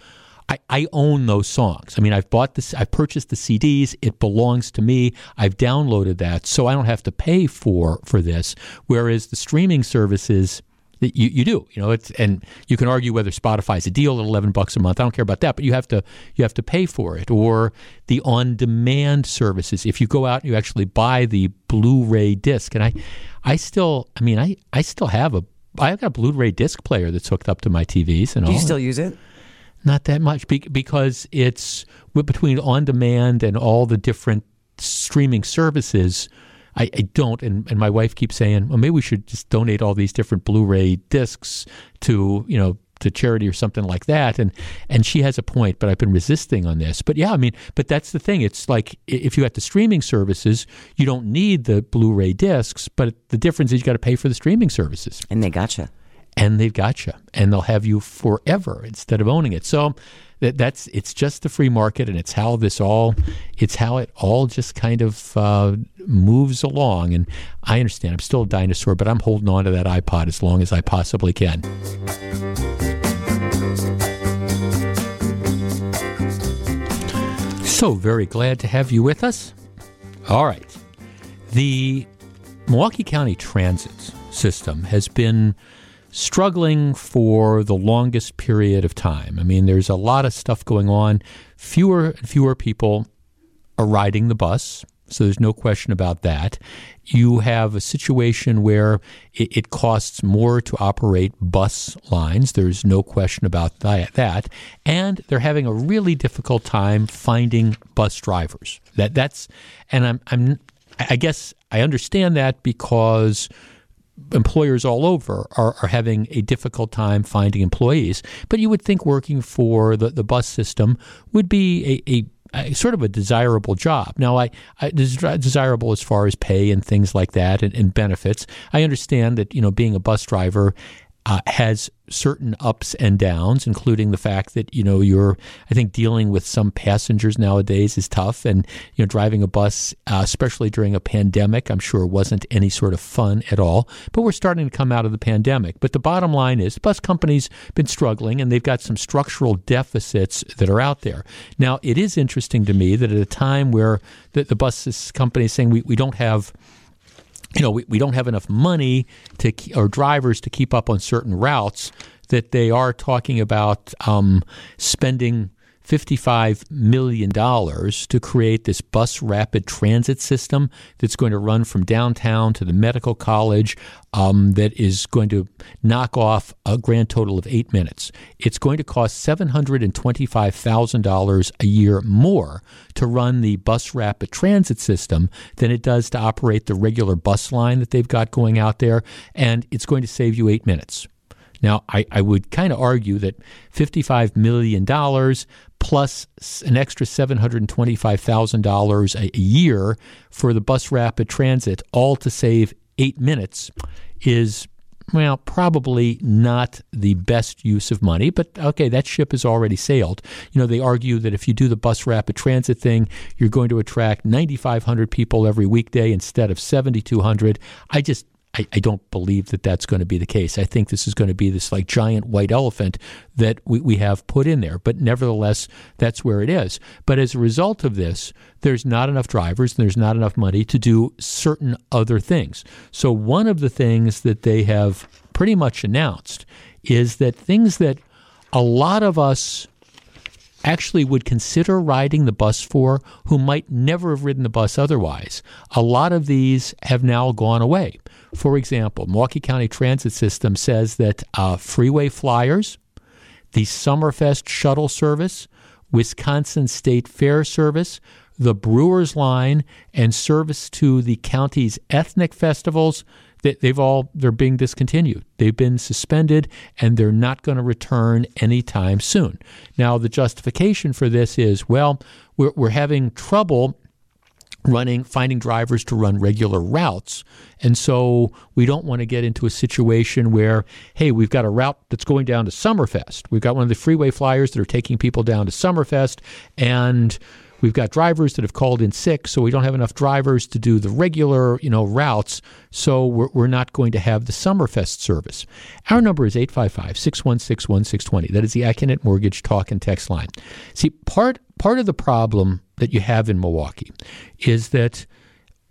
I, I own those songs. I mean, I've bought this, I've purchased the CDs. It belongs to me. I've downloaded that, so I don't have to pay for for this. Whereas the streaming services, you, you do, you know, it's and you can argue whether Spotify's a deal at eleven bucks a month. I don't care about that, but you have to you have to pay for it. Or the on-demand services. If you go out and you actually buy the Blu-ray disc, and I, I still, I mean, I I still have a I've got a Blu-ray disc player that's hooked up to my TVs and
do
all.
you still use it?
Not that much because it's between on-demand and all the different streaming services I, I don't. And, and my wife keeps saying, well, maybe we should just donate all these different Blu-ray discs to, you know, to charity or something like that. And and she has a point, but I've been resisting on this. But yeah, I mean, but that's the thing. It's like if you have the streaming services, you don't need the Blu-ray discs, but the difference is you got to pay for the streaming services.
And they gotcha.
And they've got you, and they'll have you forever instead of owning it. So that that's it's just the free market, and it's how this all it's how it all just kind of uh, moves along. And I understand I'm still a dinosaur, but I'm holding on to that iPod as long as I possibly can. So very glad to have you with us. All right, the Milwaukee County Transit system has been struggling for the longest period of time. I mean, there's a lot of stuff going on. Fewer and fewer people are riding the bus, so there's no question about that. You have a situation where it, it costs more to operate bus lines. There's no question about that. And they're having a really difficult time finding bus drivers. That that's and I'm I'm I guess I understand that because employers all over are, are having a difficult time finding employees. But you would think working for the, the bus system would be a, a sort of a desirable job. Now, I, I desirable as far as pay and things like that and, and benefits. I understand that you know being a bus driver uh, has certain ups and downs, including the fact that you know you're. I think dealing with some passengers nowadays is tough, and you know driving a bus, uh, especially during a pandemic, I'm sure wasn't any sort of fun at all. But we're starting to come out of the pandemic. But the bottom line is, bus companies been struggling, and they've got some structural deficits that are out there. Now, it is interesting to me that at a time where the, the bus company is saying we, we don't have you know, we, we don't have enough money to or drivers to keep up on certain routes that they are talking about um, spending $55 million to create this bus rapid transit system that's going to run from downtown to the medical college um, that is going to knock off a grand total of eight minutes. It's going to cost $725,000 a year more to run the bus rapid transit system than it does to operate the regular bus line that they've got going out there, and it's going to save you eight minutes. Now, I, I would kind of argue that $55 million plus an extra $725,000 a year for the bus rapid transit, all to save eight minutes, is well, probably not the best use of money, but okay, that ship has already sailed. You know, they argue that if you do the bus rapid transit thing, you're going to attract 9,500 people every weekday instead of 7,200. I just I, I, don't believe that that's going to be the case. I think this is going to be this like giant white elephant that we, we have put in there. But nevertheless, that's where it is. But as a result of this, there's not enough drivers and there's not enough money to do certain other things. So one of the things that they have pretty much announced is that things that a lot of us actually would consider riding the bus for who might never have ridden the bus otherwise. A lot of these have now gone away. For example, Milwaukee County Transit System says that uh, freeway flyers, the Summerfest shuttle service, Wisconsin State Fair service, the Brewers line, and service to the county's ethnic festivals they've all they're being discontinued. They've been suspended and they're not going to return anytime soon. Now the justification for this is well, we're, we're having trouble running finding drivers to run regular routes and so we don't want to get into a situation where hey we've got a route that's going down to summerfest we've got one of the freeway flyers that are taking people down to summerfest and we've got drivers that have called in sick so we don't have enough drivers to do the regular you know routes so we're, we're not going to have the summerfest service. Our number is 855-616-1620 that is the accunet mortgage talk and text line. See part part of the problem that you have in Milwaukee is that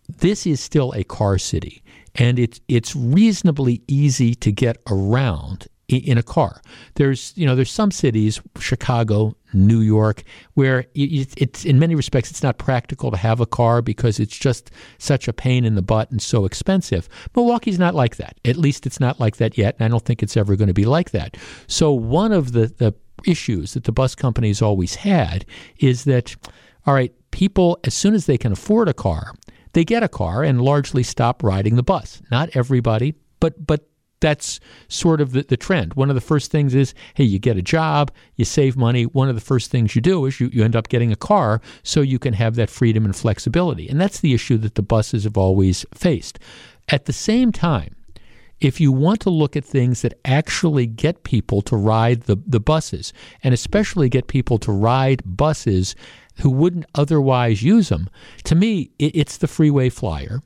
this is still a car city and it's it's reasonably easy to get around in a car. There's you know there's some cities, Chicago, New York, where it's in many respects it's not practical to have a car because it's just such a pain in the butt and so expensive. Milwaukee's not like that. At least it's not like that yet, and I don't think it's ever going to be like that. So one of the the issues that the bus companies always had is that all right, people, as soon as they can afford a car, they get a car and largely stop riding the bus. Not everybody, but but that's sort of the, the trend. One of the first things is, hey, you get a job, you save money. One of the first things you do is you, you end up getting a car so you can have that freedom and flexibility. And that's the issue that the buses have always faced. At the same time, if you want to look at things that actually get people to ride the, the buses, and especially get people to ride buses who wouldn't otherwise use them, to me, it, it's the freeway flyer.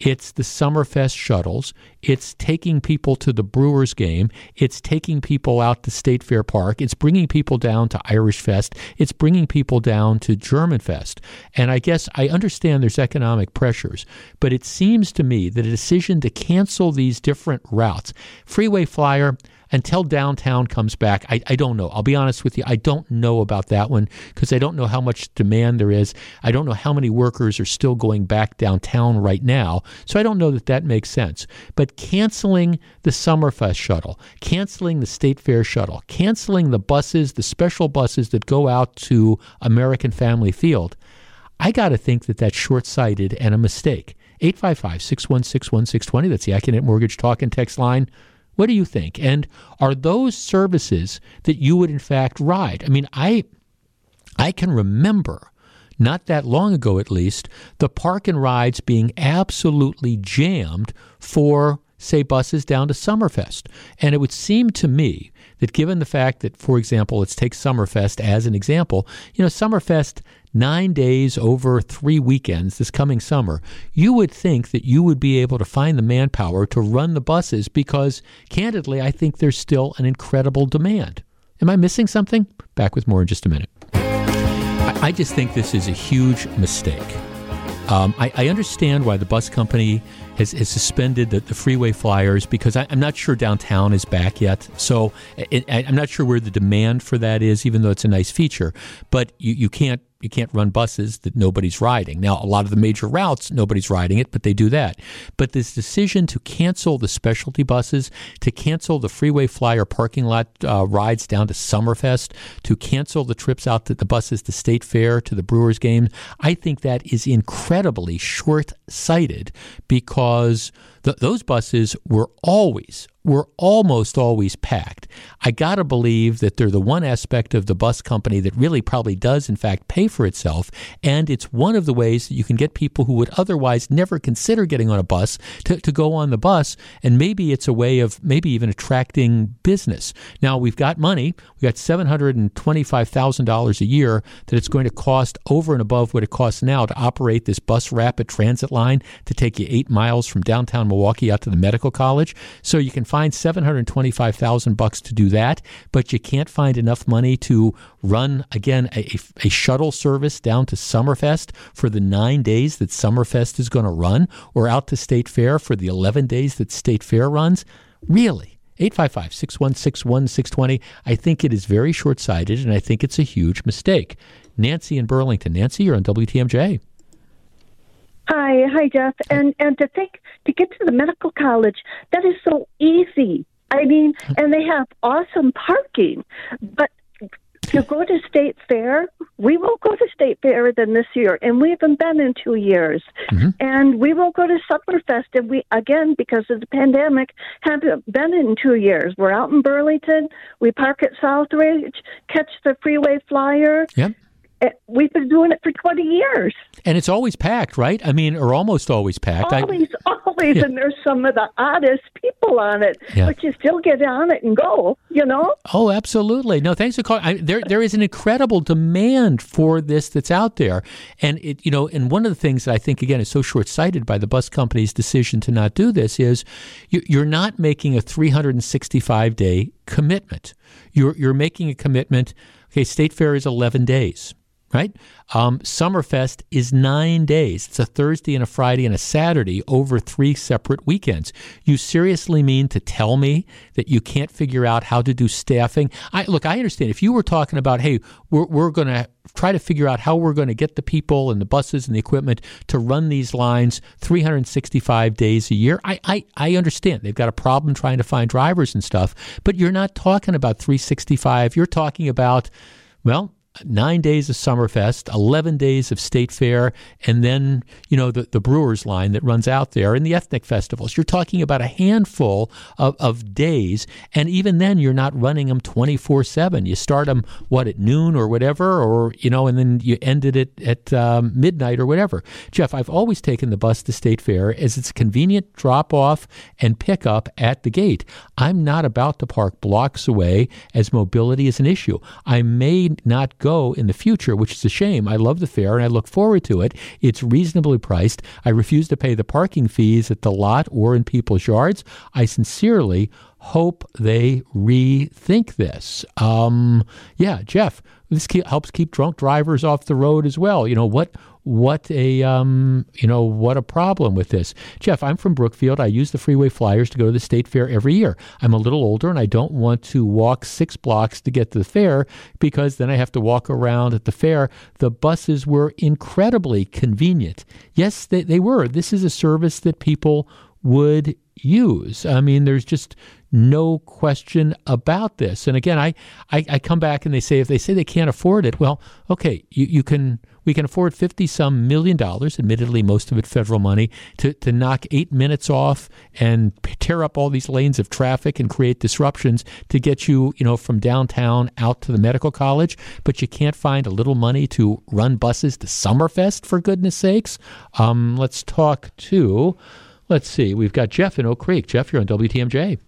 It's the Summerfest shuttles. It's taking people to the Brewers game. It's taking people out to State Fair Park. It's bringing people down to Irish Fest. It's bringing people down to German Fest. And I guess I understand there's economic pressures, but it seems to me that a decision to cancel these different routes, Freeway Flyer, until downtown comes back, I, I don't know. I'll be honest with you. I don't know about that one because I don't know how much demand there is. I don't know how many workers are still going back downtown right now. So I don't know that that makes sense. But canceling the Summerfest shuttle, canceling the State Fair shuttle, canceling the buses, the special buses that go out to American Family Field, I got to think that that's short sighted and a mistake. 855 616 1620. That's the Accunet Mortgage Talk and Text line. What do you think? And are those services that you would in fact ride? I mean, I I can remember not that long ago at least, the park and rides being absolutely jammed for say buses down to Summerfest. And it would seem to me that given the fact that, for example, let's take Summerfest as an example, you know, Summerfest nine days over three weekends this coming summer, you would think that you would be able to find the manpower to run the buses because, candidly, I think there's still an incredible demand. Am I missing something? Back with more in just a minute. I, just think this is a huge mistake. Um, I, I understand why the bus company has, has suspended the, the, freeway flyers because I, am not sure downtown is back yet. So it, I, I'm not sure where the demand for that is, even though it's a nice feature. But you, you can't you can't run buses that nobody's riding. Now, a lot of the major routes, nobody's riding it, but they do that. But this decision to cancel the specialty buses, to cancel the freeway flyer parking lot uh, rides down to Summerfest, to cancel the trips out to the buses to State Fair, to the Brewers game, I think that is incredibly short sighted because th- those buses were always, were almost always packed. I got to believe that they're the one aspect of the bus company that really probably does, in fact, pay for itself. And it's one of the ways that you can get people who would otherwise never consider getting on a bus to, to go on the bus. And maybe it's a way of maybe even attracting business. Now, we've got money. We've got $725,000 a year that it's going to cost over and above what it costs now to operate this bus rapid transit line to take you eight miles from downtown Milwaukee out to the medical college. So you can find find 725,000 bucks to do that, but you can't find enough money to run again a, a shuttle service down to Summerfest for the 9 days that Summerfest is going to run or out to State Fair for the 11 days that State Fair runs. Really? 855 616 1620. I think it is very short sighted and I think it's a huge mistake. Nancy in Burlington. Nancy, you're on WTMJ.
Hi, hi, Jeff. And and to think to get to the medical college, that is so easy. I mean, and they have awesome parking, but to go to state fair, we won't go to state fair than this year, and we haven't been in two years. Mm-hmm. And we won't go to Summerfest, and we again because of the pandemic haven't been in two years. We're out in Burlington. We park at Southridge, catch the freeway flyer.
Yep.
Eh, we've been doing it for 20 years.
And it's always packed, right? I mean, or almost always packed.
Always, I, always. Yeah. And there's some of the oddest people on it, yeah. but you still get on it and go, you know?
Oh, absolutely. No, thanks for calling. I, there, there is an incredible demand for this that's out there. And, it, you know, and one of the things that I think, again, is so short sighted by the bus company's decision to not do this is you, you're not making a 365 day commitment. You're, you're making a commitment. Okay, State Fair is 11 days right? Um, Summerfest is nine days. It's a Thursday and a Friday and a Saturday over three separate weekends. You seriously mean to tell me that you can't figure out how to do staffing? I look, I understand if you were talking about, hey, we're, we're going to try to figure out how we're going to get the people and the buses and the equipment to run these lines 365 days a year. I, I, I understand they've got a problem trying to find drivers and stuff, but you're not talking about 365. You're talking about, well, nine days of Summerfest, 11 days of State Fair, and then, you know, the, the Brewers line that runs out there and the ethnic festivals. You're talking about a handful of, of days, and even then you're not running them 24 7. You start them, what, at noon or whatever, or, you know, and then you ended it at um, midnight or whatever. Jeff, I've always taken the bus to State Fair as it's convenient drop off and pick up at the gate. I'm not about to park blocks away as mobility is an issue. I may not go go in the future, which is a shame. I love the fair and I look forward to it. It's reasonably priced. I refuse to pay the parking fees at the lot or in people's yards. I sincerely hope they rethink this. Um, yeah, Jeff, this keep, helps keep drunk drivers off the road as well. You know what? what a um, you know what a problem with this. Jeff, I'm from Brookfield. I use the freeway flyers to go to the state fair every year. I'm a little older and I don't want to walk six blocks to get to the fair because then I have to walk around at the fair. The buses were incredibly convenient. Yes, they, they were. This is a service that people would use. I mean, there's just no question about this. And again, I, I, I, come back and they say if they say they can't afford it, well, okay, you, you can we can afford 50 some million dollars, admittedly, most of it federal money, to, to knock eight minutes off and tear up all these lanes of traffic and create disruptions to get you, you know, from downtown out to the medical college. But you can't find a little money to run buses to Summerfest, for goodness sakes. Um, let's talk to, let's see, we've got Jeff in Oak Creek. Jeff, you're on WTMJ.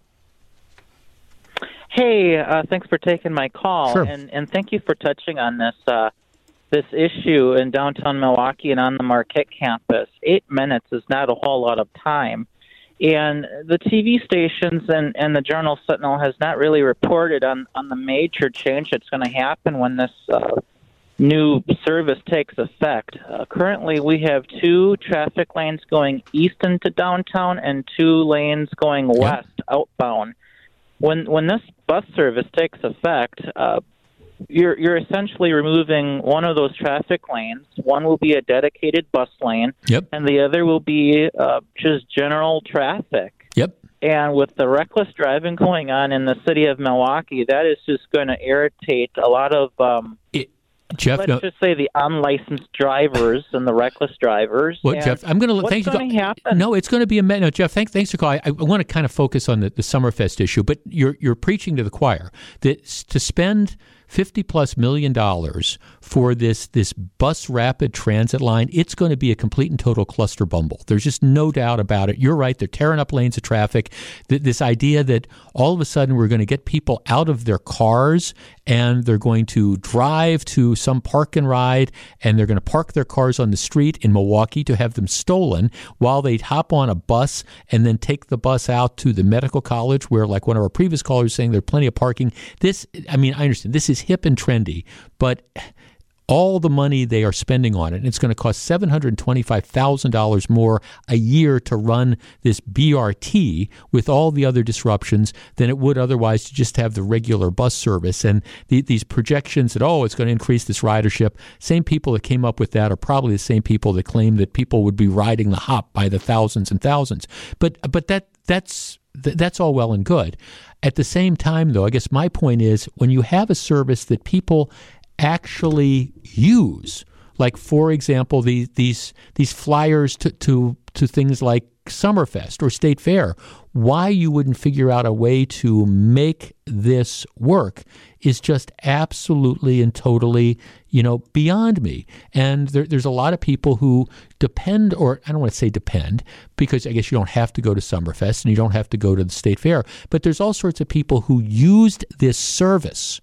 Hey, uh, thanks for taking my call,
sure.
and and thank you for touching on this. Uh, this issue in downtown Milwaukee and on the Marquette campus. Eight minutes is not a whole lot of time. And the TV stations and, and the Journal Sentinel has not really reported on, on the major change that's going to happen when this uh, new service takes effect. Uh, currently, we have two traffic lanes going east into downtown and two lanes going west outbound. When when this bus service takes effect, uh, you're you're essentially removing one of those traffic lanes. One will be a dedicated bus lane,
yep.
and the other will be uh, just general traffic.
Yep.
And with the reckless driving going on in the city of Milwaukee, that is just going to irritate a lot of. Um,
Jeff,
let's
no,
just say the unlicensed drivers and the reckless drivers.
Well, Jeff, I'm going to
what's
thank you.
going to happen?
No, it's going to be a mess. no, Jeff. Thanks, thanks for calling. I, I want to kind of focus on the, the Summerfest issue, but you're you're preaching to the choir that to spend fifty plus million dollars for this this bus rapid transit line, it's going to be a complete and total cluster bumble. There's just no doubt about it. You're right; they're tearing up lanes of traffic. Th- this idea that all of a sudden we're going to get people out of their cars and they're going to drive to some park and ride and they're going to park their cars on the street in Milwaukee to have them stolen while they hop on a bus and then take the bus out to the medical college where like one of our previous callers saying there's plenty of parking. This I mean I understand this is hip and trendy but all the money they are spending on it. And it's going to cost $725,000 more a year to run this BRT with all the other disruptions than it would otherwise to just have the regular bus service. And the, these projections that, oh, it's going to increase this ridership, same people that came up with that are probably the same people that claim that people would be riding the hop by the thousands and thousands. But, but that, that's, that's all well and good. At the same time, though, I guess my point is when you have a service that people actually use. Like for example, these these these flyers to to to things like Summerfest or State Fair. Why you wouldn't figure out a way to make this work is just absolutely and totally, you know, beyond me. And there, there's a lot of people who depend, or I don't want to say depend, because I guess you don't have to go to Summerfest and you don't have to go to the State Fair, but there's all sorts of people who used this service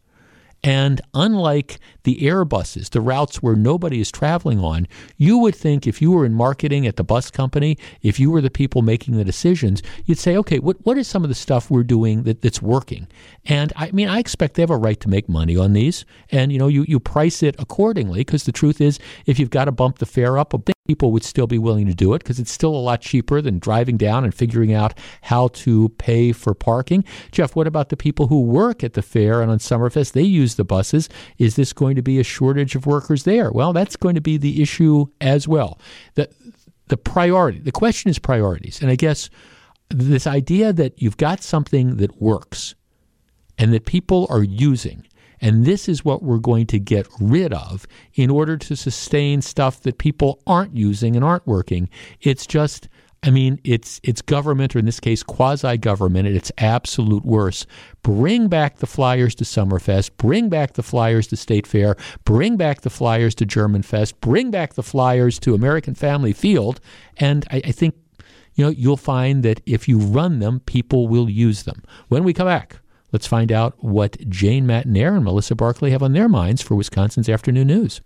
and unlike the Airbuses, the routes where nobody is traveling on, you would think if you were in marketing at the bus company, if you were the people making the decisions, you'd say, okay, what, what is some of the stuff we're doing that, that's working? And I mean, I expect they have a right to make money on these. And, you know, you, you price it accordingly because the truth is, if you've got to bump the fare up, people would still be willing to do it because it's still a lot cheaper than driving down and figuring out how to pay for parking. Jeff, what about the people who work at the fair and on Summerfest? They use the buses. Is this going to be a shortage of workers there? Well, that's going to be the issue as well. The the priority, the question is priorities. And I guess this idea that you've got something that works and that people are using and this is what we're going to get rid of in order to sustain stuff that people aren't using and aren't working. It's just I mean, it's it's government, or in this case, quasi-government at its absolute worst. Bring back the flyers to Summerfest. Bring back the flyers to State Fair. Bring back the flyers to German Fest. Bring back the flyers to American Family Field. And I, I think, you know, you'll find that if you run them, people will use them. When we come back, let's find out what Jane Matenaer and Melissa Barkley have on their minds for Wisconsin's afternoon news.